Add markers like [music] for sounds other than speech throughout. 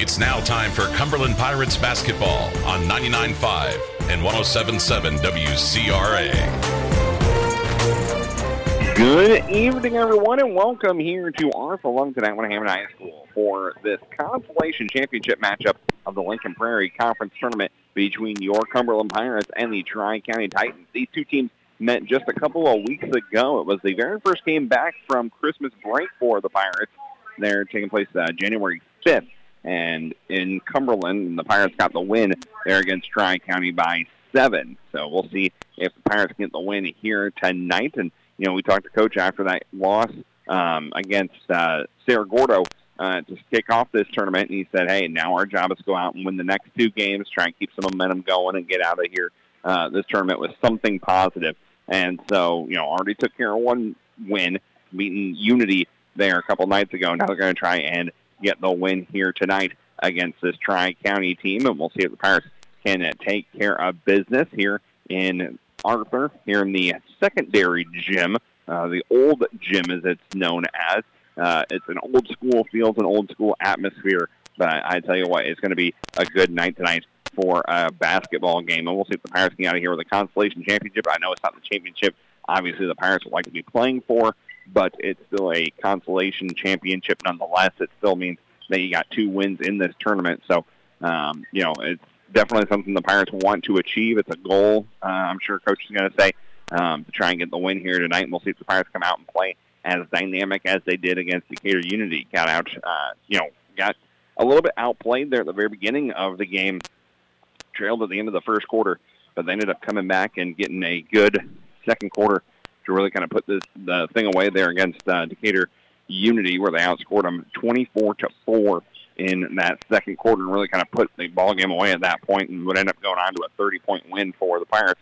It's now time for Cumberland Pirates basketball on 99.5 and 107.7 WCRA. Good evening, everyone, and welcome here to Arthur Lovington Atwood Hammond High School for this consolation championship matchup of the Lincoln Prairie Conference Tournament between your Cumberland Pirates and the Tri-County Titans. These two teams met just a couple of weeks ago. It was the very first game back from Christmas break for the Pirates. They're taking place uh, January 5th. And in Cumberland, the Pirates got the win there against Tri-County by seven. So we'll see if the Pirates get the win here tonight. And, you know, we talked to Coach after that loss um, against uh, Cerro Gordo uh, to kick off this tournament. And he said, hey, now our job is to go out and win the next two games, try and keep some momentum going and get out of here uh, this tournament with something positive. And so, you know, already took care of one win, beating Unity there a couple nights ago. Now they're going to try and get the win here tonight against this Tri-County team, and we'll see if the Pirates can take care of business here in Arthur, here in the secondary gym, uh, the old gym as it's known as. Uh, it's an old school field, an old school atmosphere, but I tell you what, it's going to be a good night tonight for a basketball game, and we'll see if the Pirates get out of here with a consolation championship. I know it's not the championship, obviously, the Pirates would like to be playing for, but it's still a consolation championship nonetheless. It still means that you got two wins in this tournament. So, um, you know, it's definitely something the Pirates want to achieve. It's a goal, uh, I'm sure Coach is going to say, um, to try and get the win here tonight. And we'll see if the Pirates come out and play as dynamic as they did against Decatur Unity. Got out, uh, you know, got a little bit outplayed there at the very beginning of the game, trailed at the end of the first quarter, but they ended up coming back and getting a good second quarter to really kind of put this the thing away there against uh, Decatur Unity, where they outscored them 24 to four in that second quarter, and really kind of put the ball game away at that point, and would end up going on to a 30 point win for the Pirates.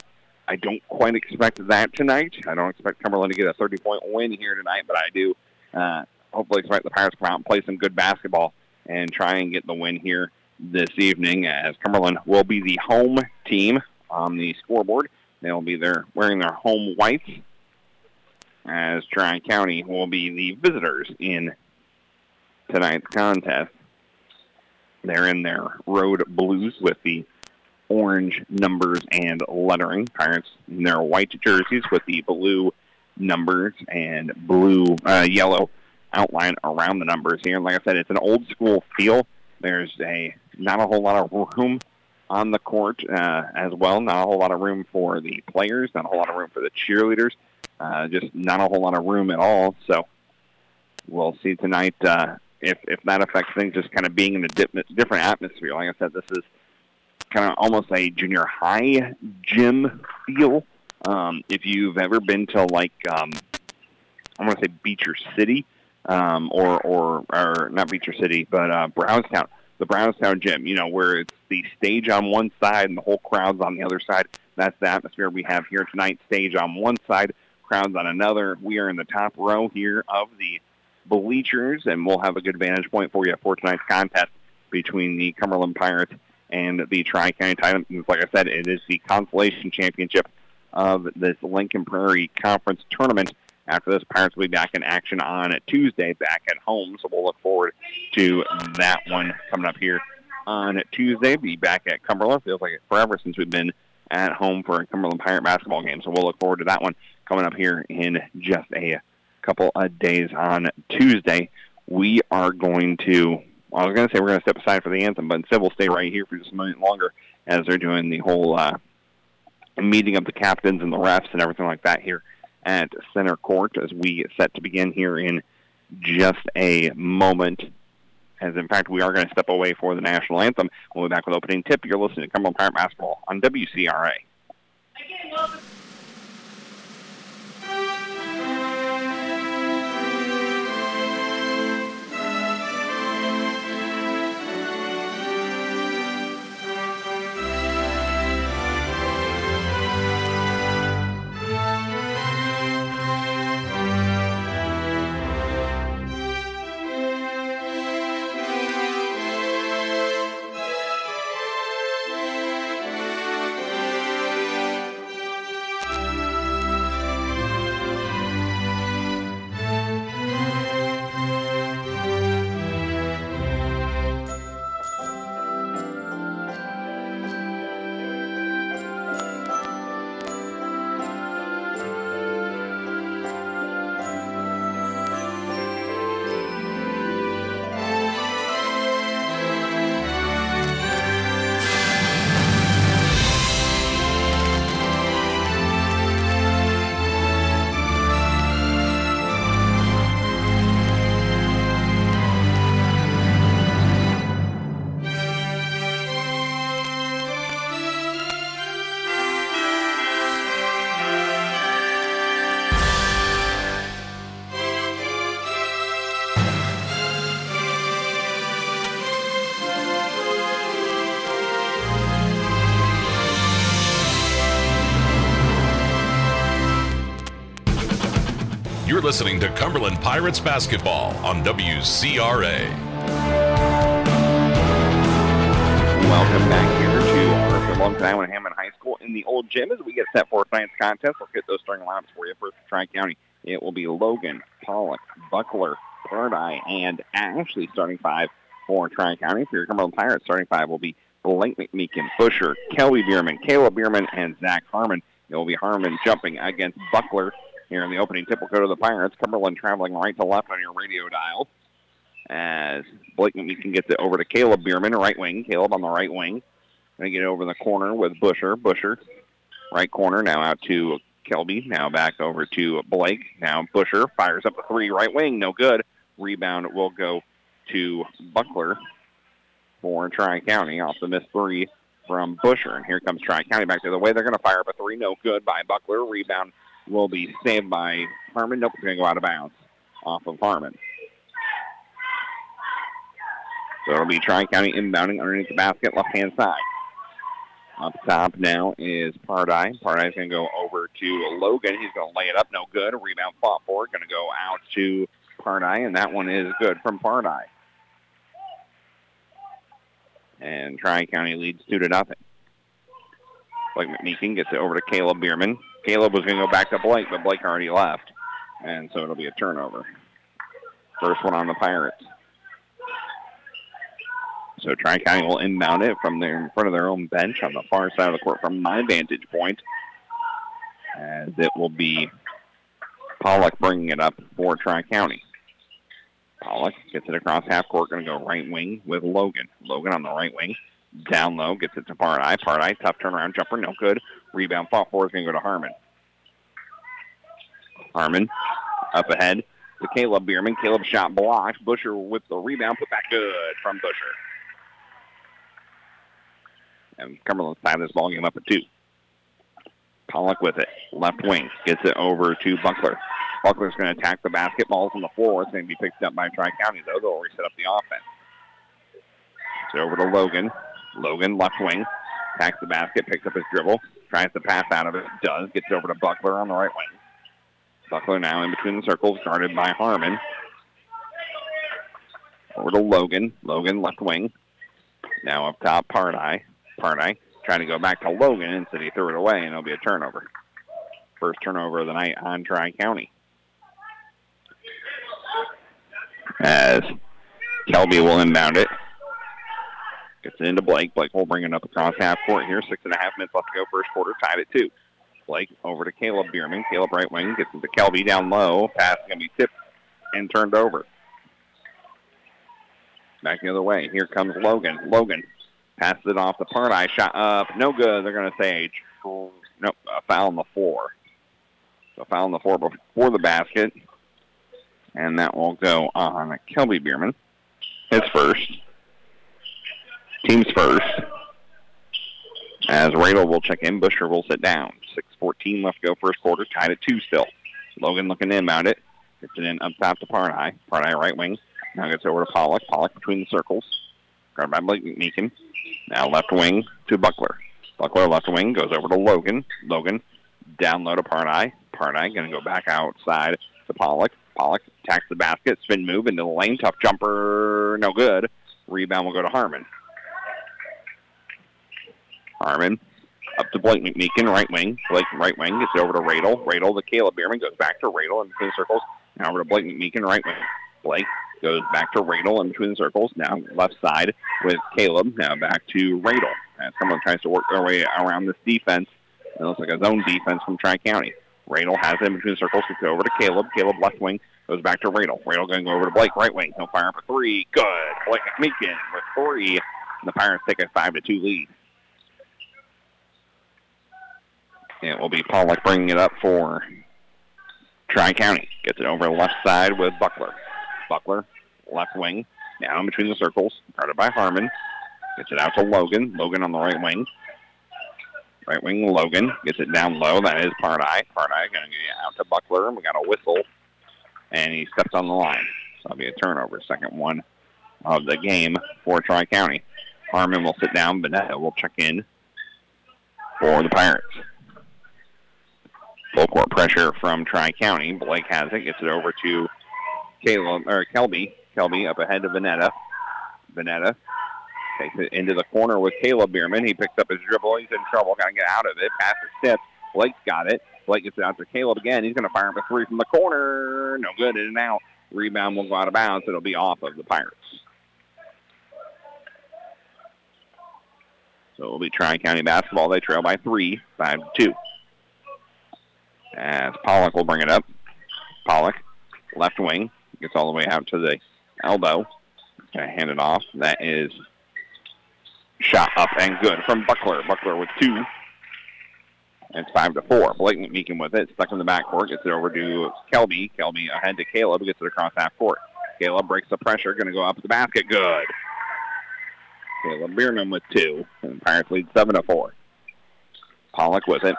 I don't quite expect that tonight. I don't expect Cumberland to get a 30 point win here tonight, but I do uh, hopefully expect the Pirates to come out and play some good basketball and try and get the win here this evening, as Cumberland will be the home team on the scoreboard. They'll be there wearing their home whites as Tri-County will be the visitors in tonight's contest. They're in their road blues with the orange numbers and lettering. Pirates in their white jerseys with the blue numbers and blue, uh, yellow outline around the numbers here. And like I said, it's an old school feel. There's a not a whole lot of room on the court uh, as well. Not a whole lot of room for the players. Not a whole lot of room for the cheerleaders. Uh, just not a whole lot of room at all. So we'll see tonight uh, if if that affects things. Just kind of being in a dip, different atmosphere. Like I said, this is kind of almost a junior high gym feel. Um, if you've ever been to like um, I want to say Beecher City um, or, or or not Beecher City, but uh, Brownstown, the Brownstown gym. You know where it's the stage on one side and the whole crowd's on the other side. That's the atmosphere we have here tonight. Stage on one side, crowds on another. We are in the top row here of the bleachers, and we'll have a good vantage point for you for tonight's contest between the Cumberland Pirates and the Tri-County Titans. Like I said, it is the consolation championship of this Lincoln Prairie Conference tournament. After this, Pirates will be back in action on Tuesday, back at home. So we'll look forward to that one coming up here on Tuesday. Be back at Cumberland. Feels like forever since we've been at home for a Cumberland Pirate basketball game. So we'll look forward to that one coming up here in just a couple of days on Tuesday. We are going to, I was going to say we're going to step aside for the anthem, but instead we'll stay right here for just a minute longer as they're doing the whole uh, meeting of the captains and the refs and everything like that here at center court as we get set to begin here in just a moment. As in fact, we are going to step away for the national anthem. We'll be back with opening tip. You're listening to Cumberland Pirate Basketball on WCRA. Listening to Cumberland Pirates basketball on WCRA. Welcome back here to our Long Island Hammond High School in the old gym as we get set for tonight's contest. Let's get those starting lineups for you. First, Tri-County. It will be Logan, Pollock, Buckler, Pardai, and Ashley starting five for Tri-County. For your Cumberland Pirates, starting five will be Blake McMeekin, Busher, Kelby Bierman, Caleb Bierman, and Zach Harmon. It will be Harmon jumping against Buckler here in the opening tip. will go to the Pirates. Cumberland traveling right to left on your radio dial. As Blake McMeekin gets it over to Caleb Bierman, right wing. Caleb on the right wing. Going to get over the corner with Busher. Busher, right corner, now out to Kelby. Now back over to Blake. Now Busher fires up a three, right wing, no good. Rebound will go to Buckler for Tri-County off the missed three from Busher. And here comes Tri-County back to the way. They're going to fire up a three, no good by Buckler. Rebound will be saved by Harmon. Nope, going to go out of bounds off of Harmon. So it'll be Tri-County inbounding underneath the basket, left-hand side. Up top now is Pardai. Pardai's going to go over to Logan. He's going to lay it up, no good. Rebound fought for, going to go out to Pardai, and that one is good from Pardai. And Tri-County leads 2 to nothing. Blake McMeekin gets it over to Caleb Bierman. Caleb was going to go back to Blake, but Blake already left. And so it'll be a turnover. First one on the Pirates. So Tri-County will inbound it from their in front of their own bench on the far side of the court from my vantage point. As it will be Pollock bringing it up for Tri-County. Pollock gets it across half court, going to go right wing with Logan. Logan on the right wing. Down low, gets it to Pardai. Pardai, tough turnaround jumper, no good. Rebound fought for is going to go to Harmon. Harmon up ahead to Caleb Bierman. Caleb shot blocked. Busher with the rebound, put back good from Busher. And Cumberland's side this ball game up at two. Pollock with it. Left wing. Gets it over to Buckler. Buckler's going to attack the basketballs on the floor. It's going to be picked up by Tri-County, though. They'll reset up the offense. It's over to Logan. Logan, left wing. Attacks the basket, picks up his dribble. Tries to pass out of it. Does. Gets over to Buckler on the right wing. Buckler now in between the circles, guarded by Harmon. Over to Logan. Logan, left wing. Now up top, Pardai. Pardai trying to go back to Logan. Instead, he threw it away, and it'll be a turnover. First turnover of the night on Tri-County. As Kelby will inbound it. Gets it into Blake. Blake will bring it up across half court here. Six and a half minutes left to go first quarter. Tied at two. Blake over to Caleb Bierman. Caleb right wing gets it to Kelby down low. Pass going to be tipped and turned over. Back the other way. Here comes Logan. Logan passes it off the Pardai. Shot up. No good. They're going to say nope, a foul on the floor. So foul on the floor before the basket. And that will go on Kelby Bierman. His first. Team's first. As Radel will check in, Busher will sit down. 6.14 left to go first quarter, tied at two still. Logan looking to inbound it. Gets it in up top to Pardai. Pardai right wing. Now gets over to Pollock. Pollock between the circles. Guarded by Blake McMeekin. Now left wing to Buckler. Buckler left wing goes over to Logan. Logan down low to Pardai. Pardai going to go back outside to Pollock. Pollock attacks the basket. Spin move into the lane. Tough jumper. No good. Rebound will go to Harmon. Harmon up to Blake McMeekin, right wing. Blake right wing gets it over to Radel. Radel to Caleb Bierman goes back to Radel in between circles. Now over to Blake McMeekin, right wing. Blake goes back to Radel in between the circles. Now left side with Caleb. Now back to Radel. Someone tries to work their way around this defense. It looks like a zone defense from Tri-County. Radel has it in between the circles. Gets it over to Caleb. Caleb left wing goes back to Radel. Radel going over to Blake right wing. He'll fire up a three. Good. Blake McMeekin with three. And the Pirates take a 5 to two lead. It will be Pollock bringing it up for Tri-County. Gets it over left side with Buckler. Buckler, left wing, now in between the circles, guarded by Harmon. Gets it out to Logan. Logan on the right wing. Right wing Logan gets it down low. That is Pardai. Pardai going to get it out to Buckler. We got a whistle, and he steps on the line. So that'll be a turnover. Second one of the game for Tri-County. Harmon will sit down. Vanetta will check in for the Pirates. Full court pressure from Tri-County. Blake has it, gets it over to Caleb, or Kelby. Kelby up ahead to Vanetta. Vanetta takes it into the corner with Caleb Bierman. He picks up his dribble. He's in trouble. Got to get out of it. Pass is tipped. Blake's got it. Blake gets it out to Caleb again. He's going to fire up a three from the corner. No good. In and out. Rebound will go out of bounds. It'll be off of the Pirates. So it'll be Tri-County basketball. They trail by three, five to two. As Pollock will bring it up. Pollock, left wing, gets all the way out to the elbow. Gonna hand it off. That is shot up and good from Buckler. Buckler with two. It's five to four. Blake McMeekin with it, stuck in the backcourt, gets it over to Kelby. Kelby ahead to Caleb, gets it across half court. Caleb breaks the pressure, going to go up the basket. Good. Caleb Bierman with two, and Pirates lead seven to four. Pollock with it.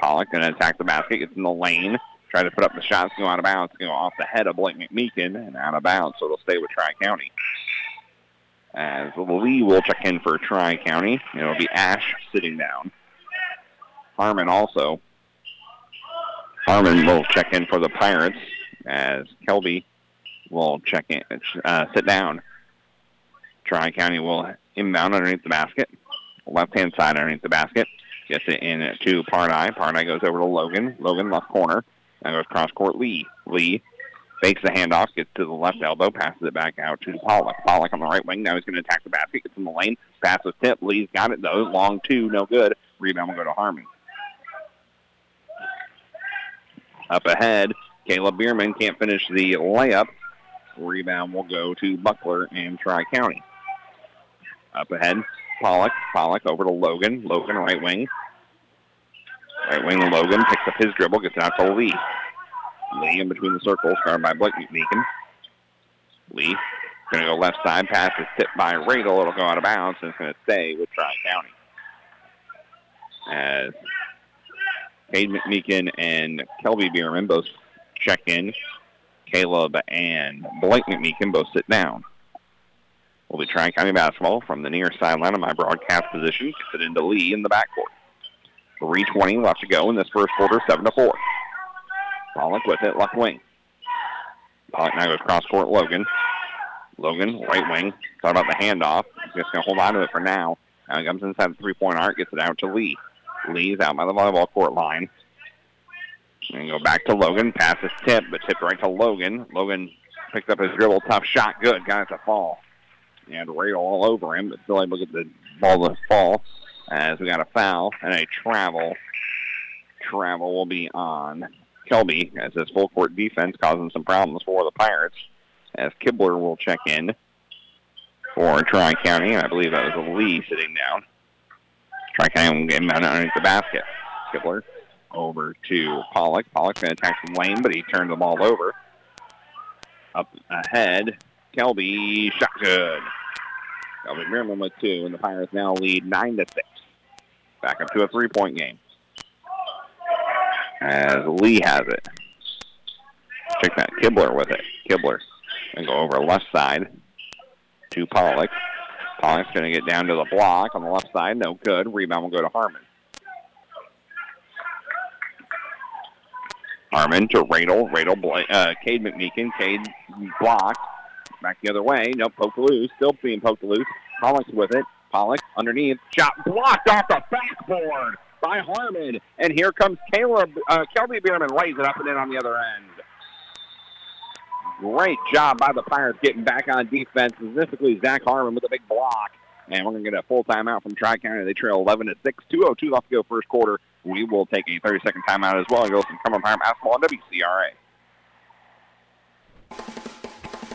Pollock going to attack the basket, gets in the lane, try to put up the shots, go out of bounds, go off the head of Blake McMeekin and out of bounds, so it'll stay with Tri-County. As Lee will check in for Tri-County, it'll be Ash sitting down. Harmon also. Harmon will check in for the Pirates as Kelby will check in, uh, sit down. Tri-County will inbound underneath the basket, left-hand side underneath the basket. Gets it in to Pardai. Pardai goes over to Logan. Logan left corner. Now goes cross court Lee. Lee fakes the handoff, gets to the left elbow, passes it back out to Pollock. Pollock on the right wing. Now he's going to attack the basket. Gets in the lane. Passes tip. Lee's got it though. Long two, no good. Rebound will go to Harmon. Up ahead, Caleb Bierman can't finish the layup. Rebound will go to Buckler and Tri-County. Up ahead, Pollock. Pollock over to Logan. Logan, right wing. Right wing Logan picks up his dribble, gets it out to Lee. Lee in between the circles, guarded by Blake McMeekin. Lee going to go left side. Pass is tipped by Radel. It'll go out of bounds, and it's going to stay with Tri-County. As Cade McMeekin and Kelby Bierman both check in. Caleb and Blake McMeekin both sit down. We'll be Tri-County basketball from the near sideline of my broadcast position. Gets it into Lee in the backcourt. 3.20 left to go in this first quarter, 7 to 4. Pollock with it, left wing. Pollock now goes cross court, Logan. Logan, right wing. Thought about the handoff. He's just going to hold on to it for now. Now he comes inside the three-point arc, gets it out to Lee. Lee's out by the volleyball court line. And go back to Logan. Pass is tipped, but tipped right to Logan. Logan picks up his dribble. Tough shot. Good. Got it to fall. Had Ray all over him, but still able to get the ball to fall as we got a foul and a travel. Travel will be on Kelby as his full court defense causing some problems for the Pirates as Kibler will check in for Tri-County. I believe that was Lee sitting down. Tri-County will get him underneath the basket. Kibler over to Pollock. Pollock's going to attack some lane, but he turned the ball over. Up ahead, Kelby shot good. Kelby Bierman with two, and the Pirates now lead nine to six. Back up to a three-point game. As Lee has it. Check that. Kibler with it. Kibler. And go over left side to Pollock. Pollock's going to get down to the block on the left side. No good. Rebound will go to Harmon. Harmon to Radel. Radel, uh, Cade McMeekin. Cade blocked. Back the other way. No, poked loose. Still being poked loose. Pollock's with it. Pollock underneath. Shot blocked off the backboard by Harmon. And here comes Caleb, uh, Kelby Bierman lays it up and in on the other end. Great job by the Pirates getting back on defense, specifically Zach Harmon with a big block. And we're going to get a full timeout from Tri-County. They trail 11 to 6. 2.02 left to go first quarter. We will take a 30-second timeout as well and go some Cumberland Pirate basketball on WCRA.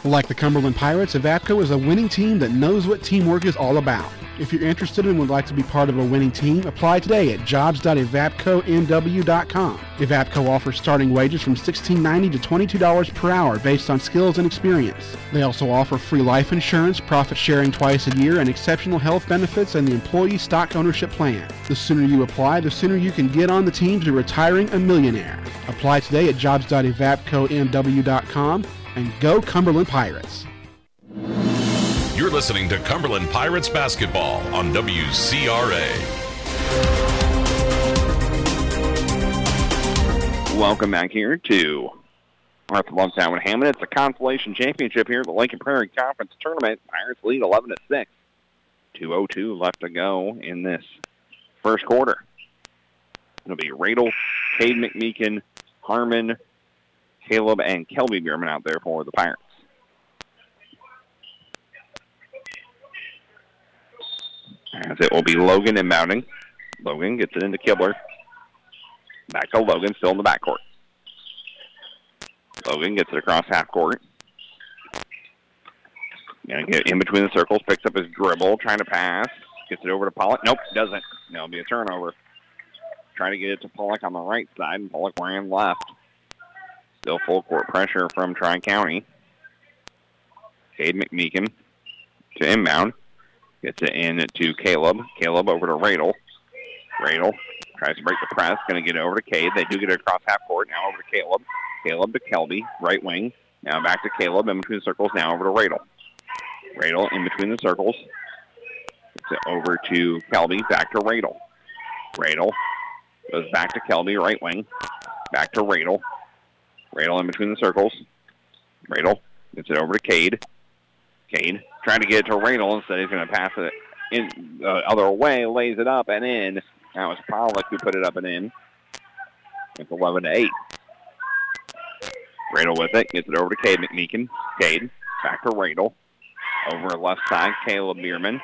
Like the Cumberland Pirates, Evapco is a winning team that knows what teamwork is all about. If you're interested and would like to be part of a winning team, apply today at jobs.evapconw.com. Evapco offers starting wages from $16.90 to $22 per hour based on skills and experience. They also offer free life insurance, profit sharing twice a year, and exceptional health benefits and the employee stock ownership plan. The sooner you apply, the sooner you can get on the team to retiring a millionaire. Apply today at jobs.evapconw.com and go Cumberland Pirates. You're listening to Cumberland Pirates basketball on WCRA. Welcome back here to Arthur Lovington Atwood Hammond. It's a consolation championship here at the Lincoln Prairie Conference Tournament. Pirates lead 11 to 6. 2.02 left to go in this first quarter. It'll be Radel, Cade McMeekin, Harmon, Caleb, and Kelby Bierman out there for the Pirates. As it will be Logan inbounding. Logan gets it into Kibler. Back to Logan, still in the backcourt. Logan gets it across half court. Gonna get in between the circles, picks up his dribble, trying to pass. Gets it over to Pollock. Nope, doesn't. That'll be a turnover. Trying to get it to Pollock on the right side, and Pollock ran left. Still full court pressure from Tri-County. Cade McMeekin to inbound. Gets it in to Caleb. Caleb over to Radel. Radel tries to break the press. Going to get it over to Cade. They do get it across half court. Now over to Caleb. Caleb to Kelby, right wing. Now back to Caleb in between the circles. Now over to Radel. Radel in between the circles. Gets it over to Kelby. Back to Radel. Radel goes back to Kelby, right wing. Back to Radel. Radel in between the circles. Radel gets it over to Cade. Cade trying to get it to Radel. Instead, he's going to pass it in the other way, lays it up and in. That was Pollock who put it up and in. It's 11 to 8. Radel with it. Gets it over to Cade McMeekin. Cade back to Radel. Over left side, Caleb Bierman.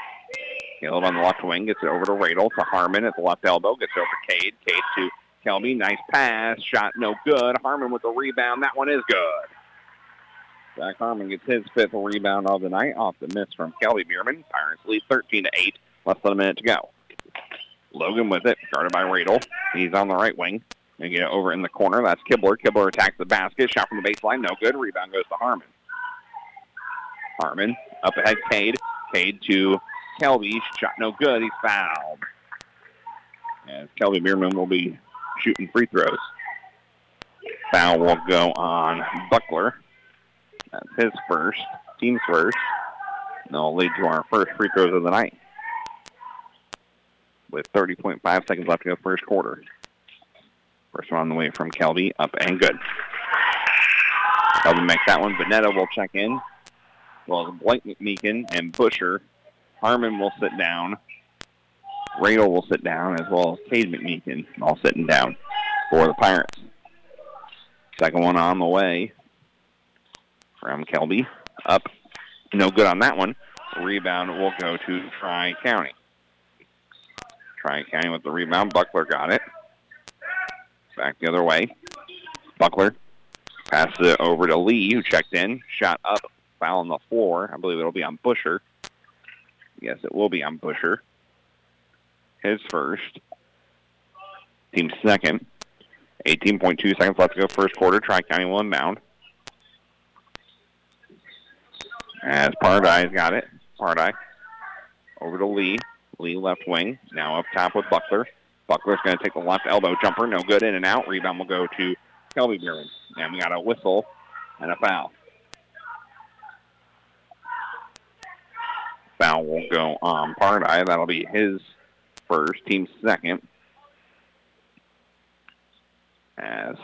Caleb on the left wing gets it over to Radel to Harmon at the left elbow. Gets it over to Cade. Cade to Kelby. Nice pass. Shot no good. Harmon with the rebound. That one is good. Zach Harmon gets his fifth rebound of the night off the miss from Kelby Bierman. Pirates lead 13 to 8. Less than a minute to go. Logan with it, guarded by Radel. He's on the right wing. And get it over in the corner. That's Kibler. Kibler attacks the basket. Shot from the baseline. No good. Rebound goes to Harmon. Harmon up ahead. Cade. Cade to Kelby. Shot no good. He's fouled. As Kelby Bierman will be shooting free throws. Foul will go on Buckler. That's his first, team's first. And that'll lead to our first free throws of the night. With 30.5 seconds left to go first quarter. First one on the way from Kelby, up and good. Kelby makes that one. Vanetta will check in. Well Blake McMeekin and Busher. Harmon will sit down. Radel will sit down, as well as Cade McMeekin, all sitting down for the Pirates. Second one on the way from Kelby. Up. No good on that one. Rebound will go to Tri-County. Tri-County with the rebound. Buckler got it. Back the other way. Buckler passes it over to Lee, who checked in. Shot up. Foul on the floor. I believe it'll be on Busher. Yes, it will be on Busher. His first. Team second. 18.2 seconds left to go first quarter. Tri-County will inbound. As Pardai's got it. Pardai over to Lee. Lee left wing. Now up top with Buckler. Buckler's going to take the left elbow jumper. No good. In and out. Rebound will go to Kelby Bierman. And we got a whistle and a foul. Foul will go on Pardai. That'll be his first, team second. As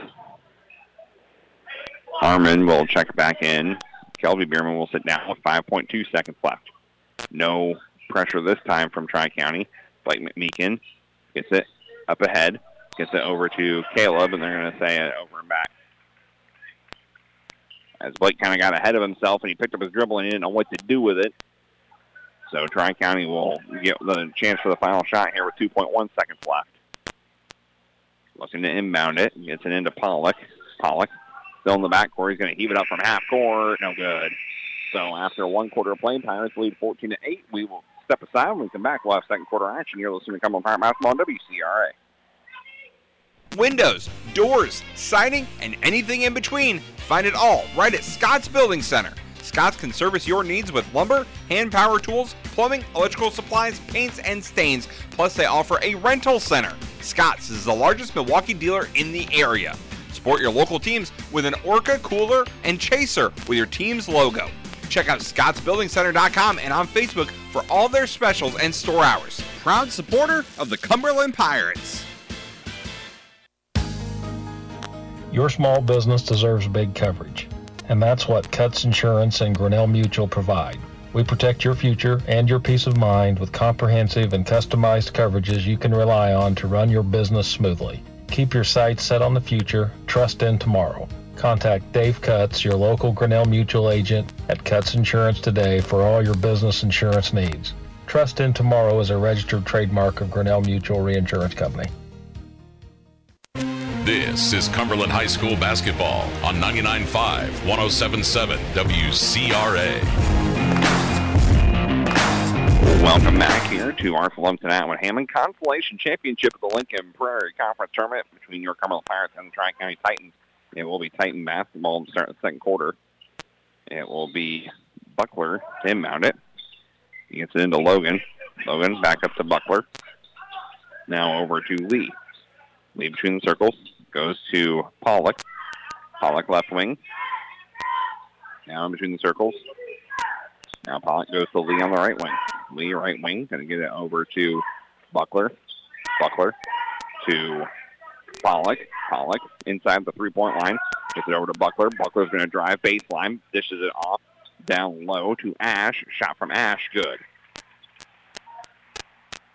Harmon will check back in. Kelby Bierman will sit down with 5.2 seconds left. No pressure this time from Tri-County. Blake McMeekin gets it up ahead, gets it over to Caleb, and they're going to say it over and back. As Blake kind of got ahead of himself, and he picked up his dribble, and he didn't know what to do with it. So Tri-County will get the chance for the final shot here with 2.1 seconds left. Looking to inbound it. Gets it into Pollock. Pollock still in the backcourt. He's going to heave it up from half court. No good. So after one quarter of play, Pirates lead 14 to 8. We will step aside when we come back. We'll have second quarter action. You're listening to Cumberland Pirate Basketball on WCRA. Windows, doors, siding, and anything in between. Find it all right at Scott's Building Center. Scott's can service your needs with lumber, hand power tools, plumbing, electrical supplies, paints, and stains. Plus, they offer a rental center. Scott's is the largest Milwaukee dealer in the area. Support your local teams with an Orca cooler and chaser with your team's logo. Check out scottsbuildingcenter.com and on Facebook for all their specials and store hours. Proud supporter of the Cumberland Pirates. Your small business deserves big coverage, and that's what Cuts Insurance and Grinnell Mutual provide. We protect your future and your peace of mind with comprehensive and customized coverages you can rely on to run your business smoothly. Keep your sights set on the future, trust in tomorrow. Contact Dave Cuts, your local Grinnell Mutual agent at Cuts Insurance today for all your business insurance needs. Trust in Tomorrow is a registered trademark of Grinnell Mutual Reinsurance Company. This is Cumberland High School basketball on 99.5, 107.7 WCRA. Welcome back here to our Lovington Atwood Hammond Consolation Championship of the Lincoln Prairie Conference Tournament between your Cumberland Pirates and the Tri-County Titans. It will be Titan basketball to start the second quarter. It will be Buckler to inbound it. He gets it into Logan. Logan back up to Buckler. Now over to Lee. Lee between the circles. Goes to Pollock. Pollock left wing. Now in between the circles. Now Pollock goes to Lee on the right wing. Lee right wing. Going to get it over to Buckler. Buckler to Pollock. Pollock inside the three-point line. Gets it over to Buckler. Buckler's going to drive baseline. Dishes it off down low to Ash. Shot from Ash. Good.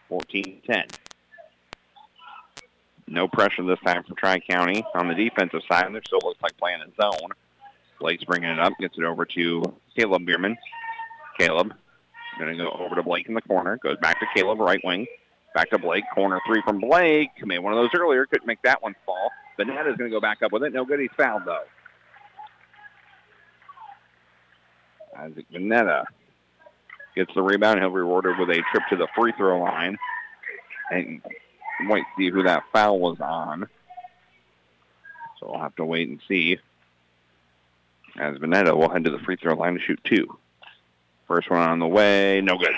14-10. No pressure this time for Tri-County. On the defensive side, and there still looks like playing a zone. Blake's bringing it up. Gets it over to Caleb Bierman. Caleb going to go over to Blake in the corner. Goes back to Caleb, right wing. Back to Blake. Corner three from Blake. Made one of those earlier. Couldn't make that one fall. Vanetta's going to go back up with it. No good. He's fouled, though. Isaac Vanetta gets the rebound. He'll be rewarded with a trip to the free throw line. And wait see who that foul was on. So we'll have to wait and see. As Vanetta will head to the free throw line to shoot two. First one on the way. No good.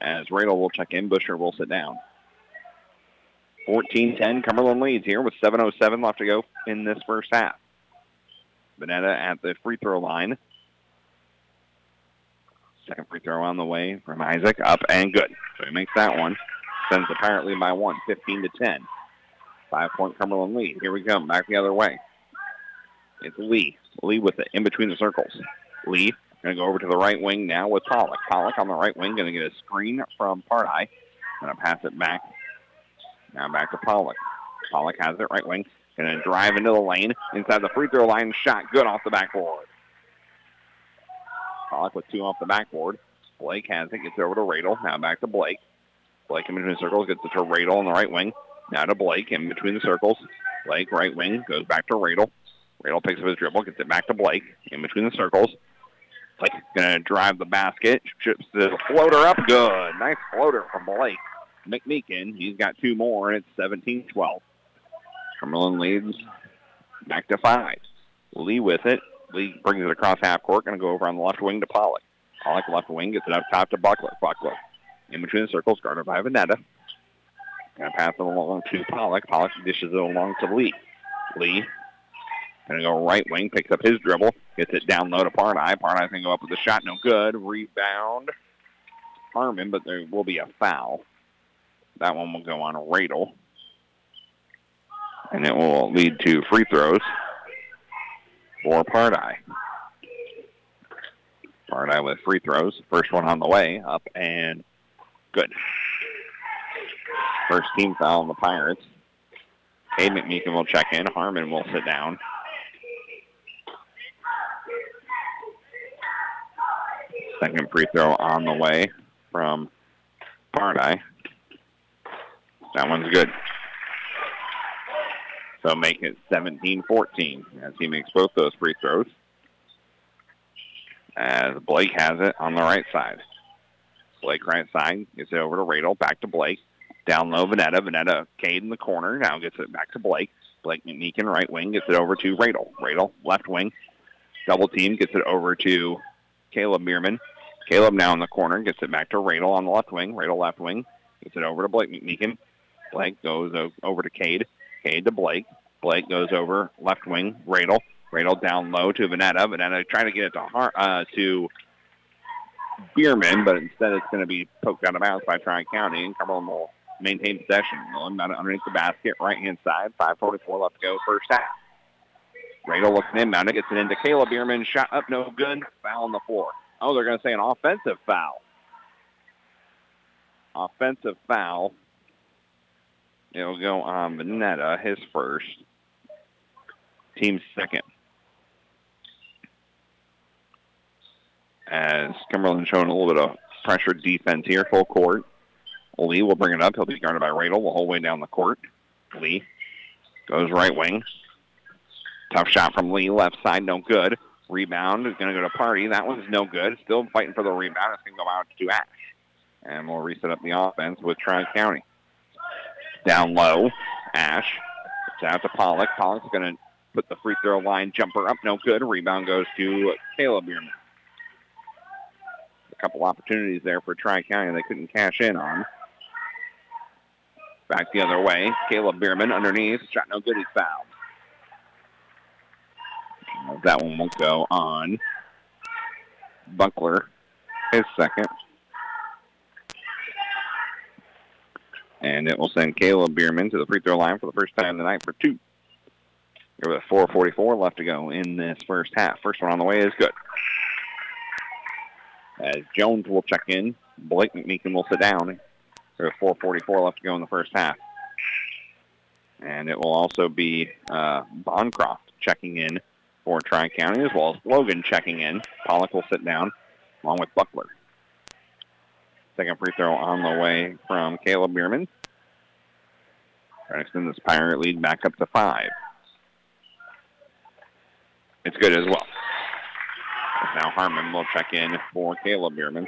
As Radel will check in, Busher will sit down. 14-10, Cumberland leads here with 7.07 left to go in this first half. Vanetta at the free throw line. Second free throw on the way from Isaac. Up and good. So he makes that one. Sends lead by one, 15 to 10. Five-point Cumberland lead. Here we come. Back the other way. It's Lee. Lee with it in between the circles. Lee going to go over to the right wing now with Pollock. Pollock on the right wing going to get a screen from Pardai. Going to pass it back. Now back to Pollock. Pollock has it right wing. Going to drive into the lane. Inside the free throw line. Shot good off the backboard. Pollock with two off the backboard. Blake has it. Gets over to Radel. Now back to Blake. Blake in between the circles. Gets it to Radel on the right wing. Now to Blake in between the circles. Blake right wing. Goes back to Radel. Radel picks up his dribble. Gets it back to Blake in between the circles. Blake going to drive the basket. Chips the floater up. Good. Nice floater from Blake. McMeekin. He's got two more, and it's 17-12. Cumberland leads back to five. Lee with it. Lee brings it across half court. Going to go over on the left wing to Pollock. Pollock left wing gets it up top to Buckler. Buckler in between the circles, guarded by Vanetta. Going to pass it along to Pollock. Pollock dishes it along to Lee. Lee to go right wing, picks up his dribble, gets it down low to Pardai. Pardai's to go up with a shot, no good. Rebound, Harmon, but there will be a foul. That one will go on Radel. And it will lead to free throws for Pardai. Pardai with free throws. First one on the way, up and good. First team foul on the Pirates. Cade McMeekin will check in. Harmon will sit down. Second free throw on the way from Pardai. That one's good. So make it 17-14 as he makes both those free throws. As Blake has it on the right side. Blake right side gets it over to Radel, back to Blake. Down low, Vanetta. Vanetta, Cade in the corner. Now gets it back to Blake. Blake McMeekin, right wing, gets it over to Radel. Radel, left wing. Double team, gets it over to Caleb Bierman. Caleb now in the corner, gets it back to Radel on the left wing. Radel left wing, gets it over to Blake McMeekin. Blake goes over to Cade. Cade to Blake. Blake goes over left wing. Radel. Radel down low to Vanetta. Vanetta trying to get it to Har- uh, to Bierman, but instead it's going to be poked out of bounds by Tri County, and Cumberland will maintain possession. About underneath the basket, right-hand side. 5.44 left to go, first half. Radel looking inbound. It gets it into Caleb Bierman. Shot up, no good. Foul on the floor. Oh, they're going to say an offensive foul. Offensive foul. It'll go on Vanetta, his first. Team second. As Cumberland showing a little bit of pressure defense here, full court. Lee will bring it up. He'll be guarded by Radel the whole way down the court. Lee goes right wing. Tough shot from Lee, left side, no good. Rebound is going to go to Pardai. That one's no good. Still fighting for the rebound. It's going to go out to Ash. And we'll reset up the offense with Tri-County. Down low, Ash. It's out to Pollock. Pollock's going to put the free throw line jumper up. No good. Rebound goes to Caleb Bierman. Couple opportunities there for Tri-County they couldn't cash in on. Back the other way. Caleb Bierman underneath. Shot no good. He's fouled. That one won't go on. Buckler, his second. And it will send Caleb Bierman to the free throw line for the first time tonight for two. There with 4.44 left to go in this first half. First one on the way is good. As Jones will check in, Blake McMeekin will sit down. There's 4.44 left to go in the first half. And it will also be uh, Boncroft checking in for Tri-County, as well as Logan checking in. Pollock will sit down, along with Buckler. Second free throw on the way from Caleb Bierman. Trying to extend this Pirate lead back up to five. It's good as well. Now Harmon will check in for Caleb Bierman.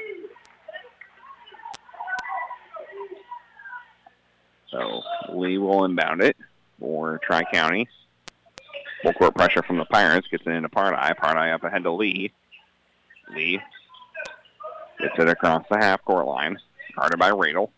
So Lee will inbound it for Tri-County. Full court pressure from the Pirates. Gets it into Pardai. Pardai up ahead to Lee. Lee gets it across the half court line. Guarded by Radel.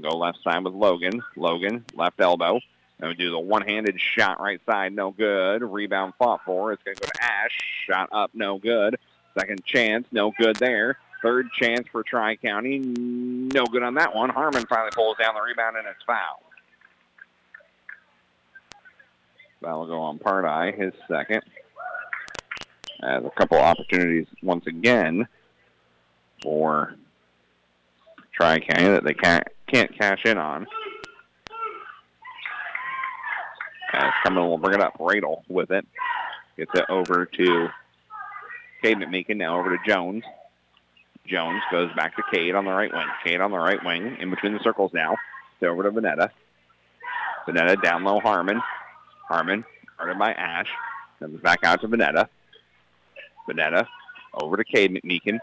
Go left side with Logan. Logan, left elbow. And do the one-handed shot right side, no good. Rebound fought for. It's going to go to Ash. Shot up, no good. Second chance, no good there. Third chance for Tri-County, no good on that one. Harmon finally pulls down the rebound and it's foul. That'll go on Pardai, his second. As a couple opportunities once again for Tri-County that they can't, can't cash in on. As Cumberland will bring it up. Radel with it. Gets it over to Cade McMeekin. Now over to Jones. Jones goes back to Cade on the right wing. Cade on the right wing in between the circles now. It's over to Vanetta. Vanetta down low Harmon. Harmon guarded by Ash. Comes back out to Vanetta. Vanetta over to Cade McMeekin.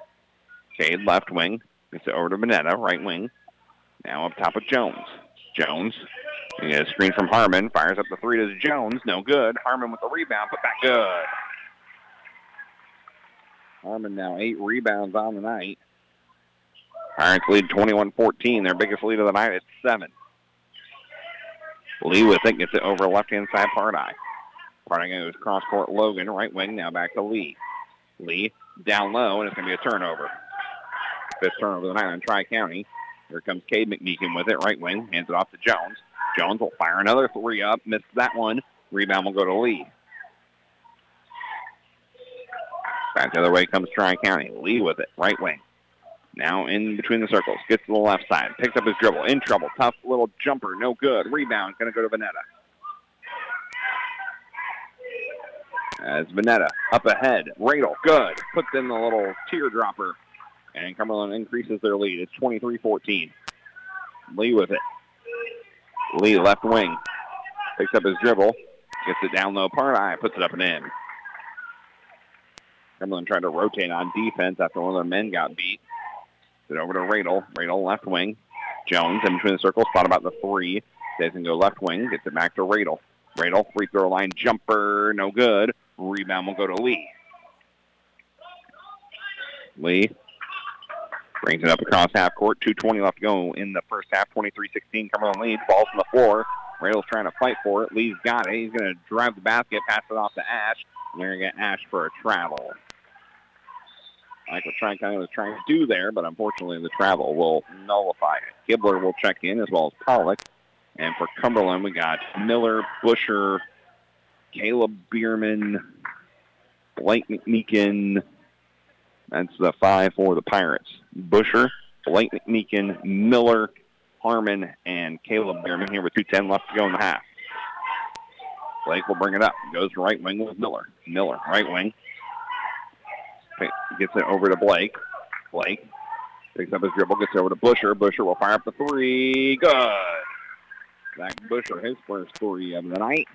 Cade left wing. Gets it over to Vanetta, right wing. Now up top of Jones. Jones. He gets a screen from Harmon. Fires up the three to Jones. No good. Harmon with the rebound. Put back good. Harmon now eight rebounds on the night. Pirates lead 21-14. Their biggest lead of the night is seven. Lee with it gets it over left-hand side Pardai. Pardai goes cross-court Logan, right wing, now back to Lee. Lee down low, and it's going to be a turnover. Fifth turnover of the night on Tri-County. Here comes Cade McMeekin with it, right wing, hands it off to Jones. Jones will fire another three up, missed that one. Rebound will go to Lee. Back the other way comes Tri-County. Lee with it, right wing. Now in between the circles. Gets to the left side. Picks up his dribble. In trouble. Tough little jumper. No good. Rebound. Going to go to Vanetta. As Vanetta up ahead. Radel. Good. Puts in the little teardropper. And Cumberland increases their lead. It's 23-14. Lee with it. Lee left wing. Picks up his dribble. Gets it down low. Pardai puts it up and in. Cumberland tried to rotate on defense after one of their men got beat. It over to Radel. Radel left wing. Jones in between the circles. Thought about the three. Doesn't go left wing. Gets it back to Radel. Radel free throw line jumper. No good. Rebound will go to Lee. Lee brings it up across half court. 2.20 left to go in the first half. 23-16. Cumberland leads. Ball's on the floor. Radel's trying to fight for it. Lee's got it. He's going to drive the basket, pass it off to Ash. They're going to get Ash for a travel like what Tri-County was trying to do there, but unfortunately the travel will nullify it. Kibler will check in as well as Pollock. And for Cumberland, we got Miller, Busher, Caleb Bierman, Blake McMeekin. That's the five for the Pirates. Busher, Blake McMeekin, Miller, Harmon, and Caleb Bierman here with 2.10 left to go in the half. Blake will bring it up. Goes right wing with Miller. Miller, right wing. Gets it over to Blake. Blake picks up his dribble, gets over to Busher. Busher will fire up the three. Good. Zach Busher, his first three of the night.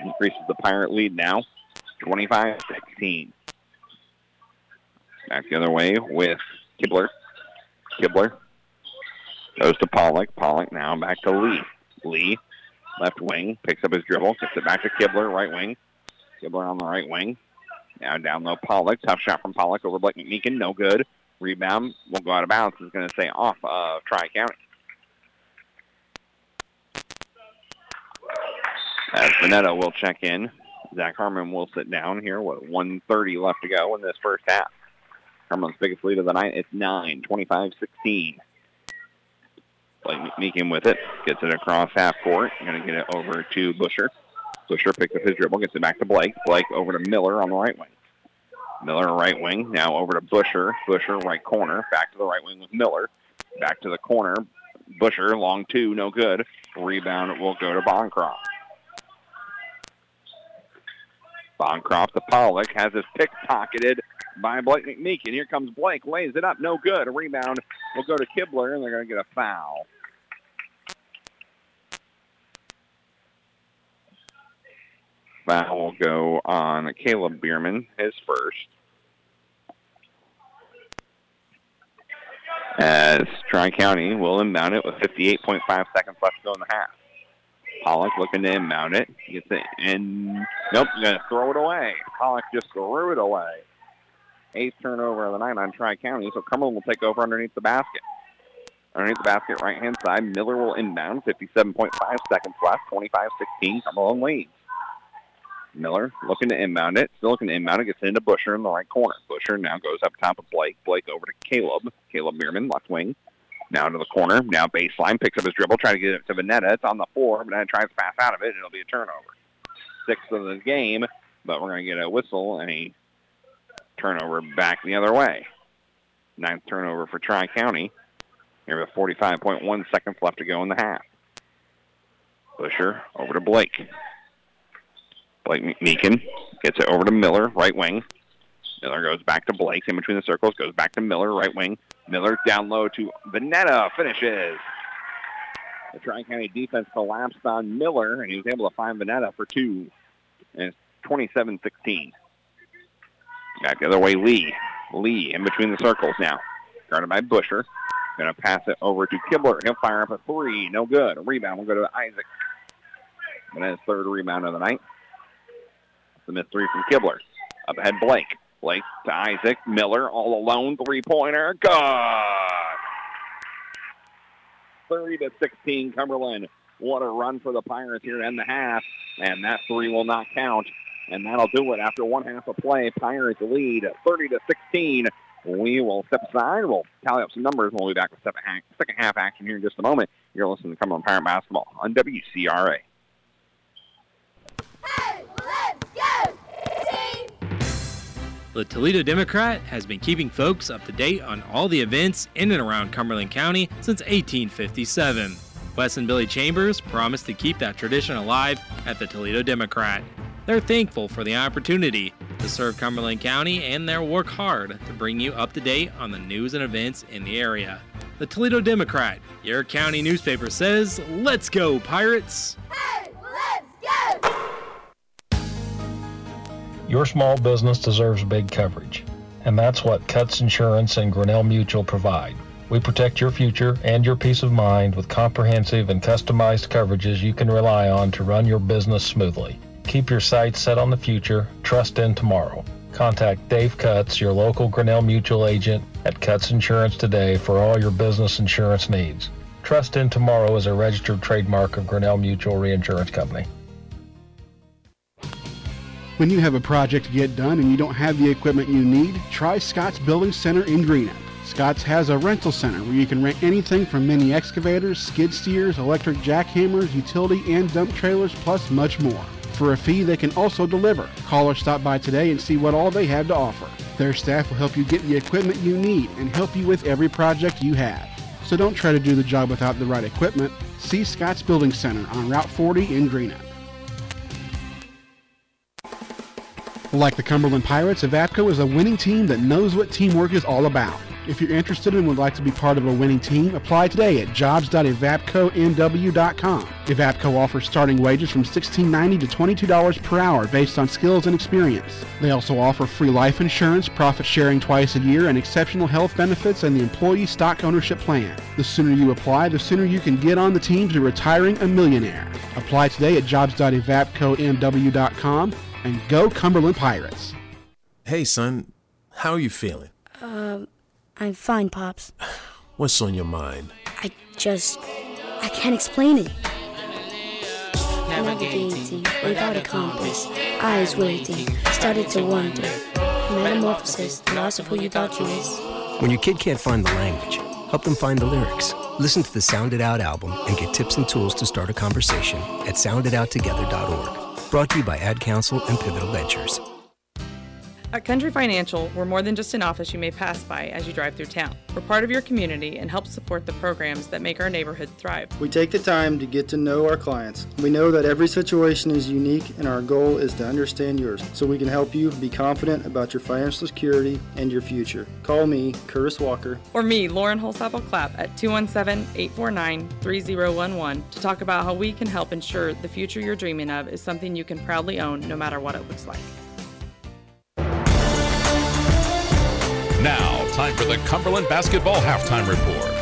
Increases the Pirate lead now, 25-16. Back the other way with Kibler. Kibler goes to Pollock. Pollock now back to Lee. Lee, left wing, picks up his dribble, gets it back to Kibler, right wing. Kibler on the right wing. Now down low, Pollock. Tough shot from Pollock over Blake McMeekin. No good. Rebound will go out of bounds. Is going to stay off of Tri-County. As Vanetta will check in. Zach Harmon will sit down here. What, 130 left to go in this first half. Harmon's biggest lead of the night. It's 9, 25-16. Blake McMeekin with it. Gets it across half court. Going to get it over to Busher. Busher picks up his dribble, gets it back to Blake. Blake over to Miller on the right wing. Miller right wing. Now over to Busher. Busher right corner. Back to the right wing with Miller. Back to the corner. Busher long two, no good. Rebound will go to Bancroft. Bancroft to Pollock has his pick pocketed by Blake McMeekin. Here comes Blake, lays it up, no good. A rebound will go to Kibler, and they're going to get a foul. Foul will go on Caleb Bierman, his first. As Tri-County will inbound it with 58.5 seconds left to go in the half. Pollock looking to inbound it. Gets it in. Nope, going to throw it away. Pollock just threw it away. Eighth turnover of the night on Tri-County, so Cumberland will take over underneath the basket. Underneath the basket, right-hand side, Miller will inbound. 57.5 seconds left, 25-16. Cumberland leads. Miller looking to inbound it. Still looking to inbound it. Gets it into Busher in the right corner. Busher now goes up top of Blake. Blake over to Caleb. Caleb Bierman, left wing. Now to the corner. Now baseline. Picks up his dribble. Trying to get it to Vanetta. It's on the floor. Vanetta tries to pass out of it. It'll be a turnover. Sixth of the game. But we're going to get a whistle and a turnover back the other way. Ninth turnover for Tri-County. Here with 45.1 seconds left to go in the half. Busher over to Blake. Blake McMeekin gets it over to Miller, right wing. Miller goes back to Blake in between the circles, goes back to Miller, right wing. Miller down low to Vanetta, finishes. The Tri-County defense collapsed on Miller, and he was able to find Vanetta for two. And it's 27-16. Back the other way, Lee. Lee in between the circles now. Guarded by Busher. Going to pass it over to Kibler. He'll fire up a three. No good. A rebound will go to Isaac. And his third rebound of the night. The missed three from Kibler. Up ahead, Blake. Blake to Isaac. Miller all alone. Three-pointer. Good. 30 to 16, Cumberland. What a run for the Pirates here in the half. And that three will not count. And that'll do it after one half of play. Pirates lead 30 to 16. We will step aside. We'll tally up some numbers. We'll be back with second half action here in just a moment. You're listening to Cumberland Pirate Basketball on WCRA. The Toledo Democrat has been keeping folks up to date on all the events in and around Cumberland County since 1857. Wes and Billy Chambers promised to keep that tradition alive at the Toledo Democrat. They're thankful for the opportunity to serve Cumberland County and they'll work hard to bring you up to date on the news and events in the area. The Toledo Democrat, your county newspaper says, Let's go, Pirates! Hey, let's go! Your small business deserves big coverage, and that's what Cutts Insurance and Grinnell Mutual provide. We protect your future and your peace of mind with comprehensive and customized coverages you can rely on to run your business smoothly. Keep your sights set on the future, trust in tomorrow. Contact Dave Cutts, your local Grinnell Mutual agent at Cutts Insurance today for all your business insurance needs. Trust in Tomorrow is a registered trademark of Grinnell Mutual Reinsurance Company. When you have a project to get done and you don't have the equipment you need, try Scott's Building Center in Greenup. Scott's has a rental center where you can rent anything from mini excavators, skid steers, electric jackhammers, utility and dump trailers, plus much more. For a fee, they can also deliver. Call or stop by today and see what all they have to offer. Their staff will help you get the equipment you need and help you with every project you have. So don't try to do the job without the right equipment. See Scott's Building Center on Route 40 in Greenup. Like the Cumberland Pirates, Evapco is a winning team that knows what teamwork is all about. If you're interested and would like to be part of a winning team, apply today at jobs.evapconw.com. Evapco offers starting wages from $16.90 to $22 per hour based on skills and experience. They also offer free life insurance, profit sharing twice a year, and exceptional health benefits and the employee stock ownership plan. The sooner you apply, the sooner you can get on the team to retiring a millionaire. Apply today at jobs.evapconw.com and go Cumberland Pirates. Hey, son, how are you feeling? Um, I'm fine, Pops. [sighs] What's on your mind? I just. I can't explain it. Navigating without a compass, eyes waiting, started to wonder. Metamorphosis, the loss of who you thought you was. When your kid can't find the language, help them find the lyrics. Listen to the Sound It Out album and get tips and tools to start a conversation at sounditouttogether.org. Brought to you by Ad Council and Pivotal Ventures. At Country Financial, we're more than just an office you may pass by as you drive through town. We're part of your community and help support the programs that make our neighborhood thrive. We take the time to get to know our clients. We know that every situation is unique, and our goal is to understand yours so we can help you be confident about your financial security and your future. Call me, Curtis Walker. Or me, Lauren Holsapple Clapp, at 217 849 3011 to talk about how we can help ensure the future you're dreaming of is something you can proudly own no matter what it looks like. Now, time for the Cumberland Basketball Halftime Report.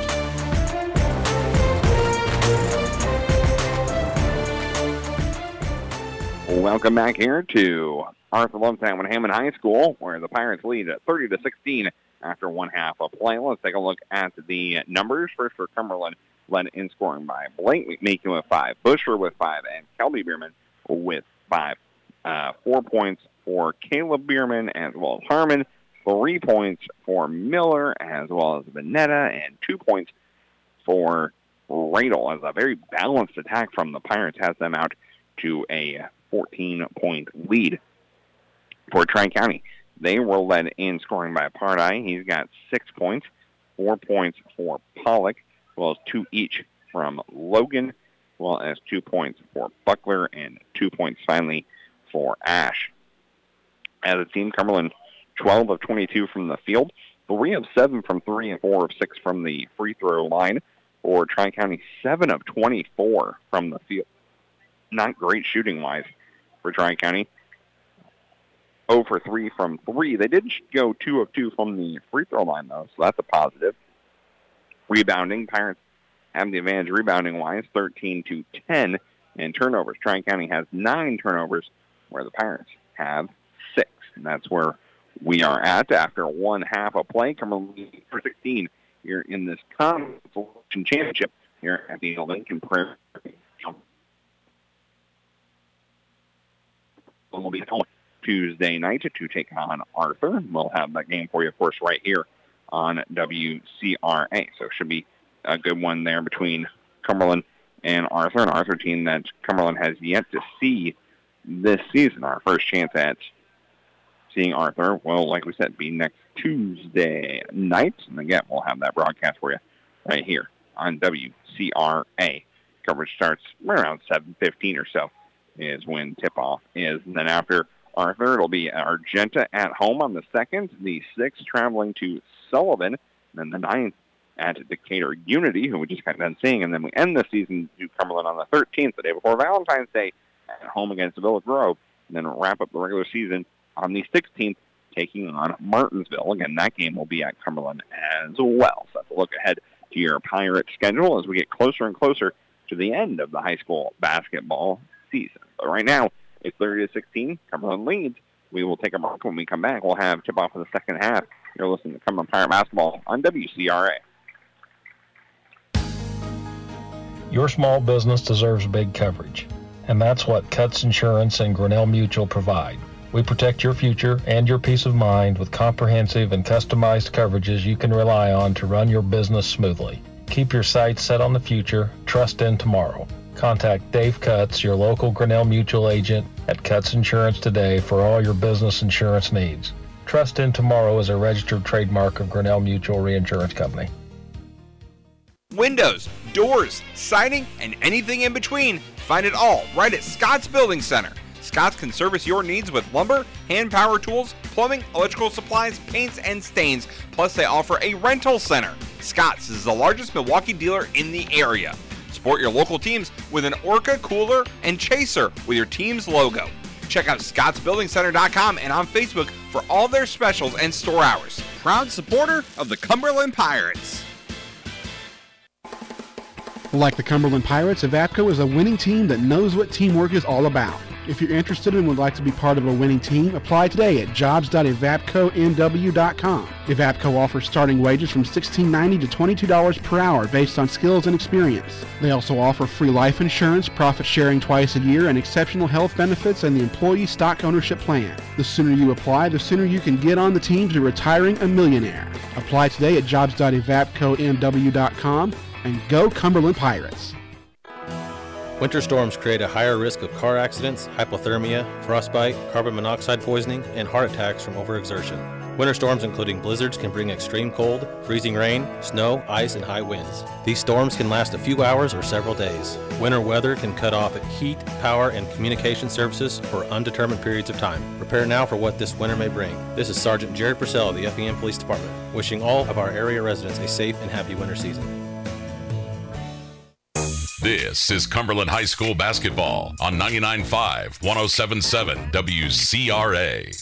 Welcome back here to Arthur Lovington Atwood Hammond High School, where the Pirates lead at 30 to 16 after one half of play. Let's take a look at the numbers. First for Cumberland, led in scoring by Blake McMeekin with five, Busher with five, and Kelby Bierman with five. Uh, four points for Caleb Bierman as well as Harmon, three points for Miller as well as Vanetta, and two points for Radel as a very balanced attack from the Pirates has them out to a 14-point lead for Tri-County. They were led in scoring by Pardai. He's got six points, four points for Pollock, as well as two each from Logan, as well as two points for Buckler, and two points finally for Ash. As a team, Cumberland 12 of 22 from the field, three of seven from three, and four of six from the free throw line. For Tri-County, seven of 24 from the field. Not great shooting wise for Tri-County. 0 for 3 from 3. They did go 2 of 2 from the free throw line, though, so that's a positive. Rebounding, Pirates have the advantage rebounding-wise, 13 to 10. And turnovers, Tri-County has 9 turnovers, where the Pirates have 6. And that's where we are at after one half of play. Cumberland for 16 here in this consolation championship here at the Lincoln Prairie. We'll be home Tuesday night to take on Arthur. We'll have that game for you, of course, right here on WCRA. So it should be a good one there between Cumberland and Arthur, an Arthur team that Cumberland has yet to see this season. Our first chance at seeing Arthur will, like we said, be next Tuesday night. And again, we'll have that broadcast for you right here on WCRA. Coverage starts right around 7.15 or so is when tip-off is. And then after Arthur, it'll be Argenta at home on the 2nd, the 6th traveling to Sullivan, and then the 9th at Decatur Unity, who we just got done seeing. And then we end the season to Cumberland on the 13th, the day before Valentine's Day, at home against Villa Grove, and then wrap up the regular season on the 16th, taking on Martinsville. Again, that game will be at Cumberland as well. So that's a look ahead to your Pirate schedule as we get closer and closer to the end of the high school basketball season. But right now, it's 30 to 16. Cumberland leads. We will take a break. When we come back, we'll have tip off for the second half. You're listening to Cumberland Pirate Basketball on WCRA. Your small business deserves big coverage, and that's what Cutts Insurance and Grinnell Mutual provide. We protect your future and your peace of mind with comprehensive and customized coverages you can rely on to run your business smoothly. Keep your sights set on the future, trust in tomorrow. Contact Dave Cutts, your local Grinnell Mutual agent at Cutts Insurance today for all your business insurance needs. Trust in Tomorrow is a registered trademark of Grinnell Mutual Reinsurance Company. Windows, doors, siding, and anything in between. Find it all right at Scott's Building Center. Scott's can service your needs with lumber, hand power tools, plumbing, electrical supplies, paints, and stains. Plus, they offer a rental center. Scott's is the largest Milwaukee dealer in the area. Support your local teams with an Orca cooler and chaser with your team's logo. Check out scottsbuildingcenter.com and on Facebook for all their specials and store hours. Proud supporter of the Cumberland Pirates. Like the Cumberland Pirates, Evapco is a winning team that knows what teamwork is all about. If you're interested and would like to be part of a winning team, apply today at jobs.evapconw.com. Evapco offers starting wages from $16.90 to $22 per hour based on skills and experience. They also offer free life insurance, profit sharing twice a year, and exceptional health benefits and the employee stock ownership plan. The sooner you apply, the sooner you can get on the team to retiring a millionaire. Apply today at jobs.evapconw.com and go Cumberland Pirates. Winter storms create a higher risk of car accidents, hypothermia, frostbite, carbon monoxide poisoning, and heart attacks from overexertion. Winter storms, including blizzards, can bring extreme cold, freezing rain, snow, ice, and high winds. These storms can last a few hours or several days. Winter weather can cut off heat, power, and communication services for undetermined periods of time. Prepare now for what this winter may bring. This is Sergeant Jared Purcell of the FEM Police Department, wishing all of our area residents a safe and happy winter season. This is Cumberland High School basketball on 99.5, 107.7 WCRA.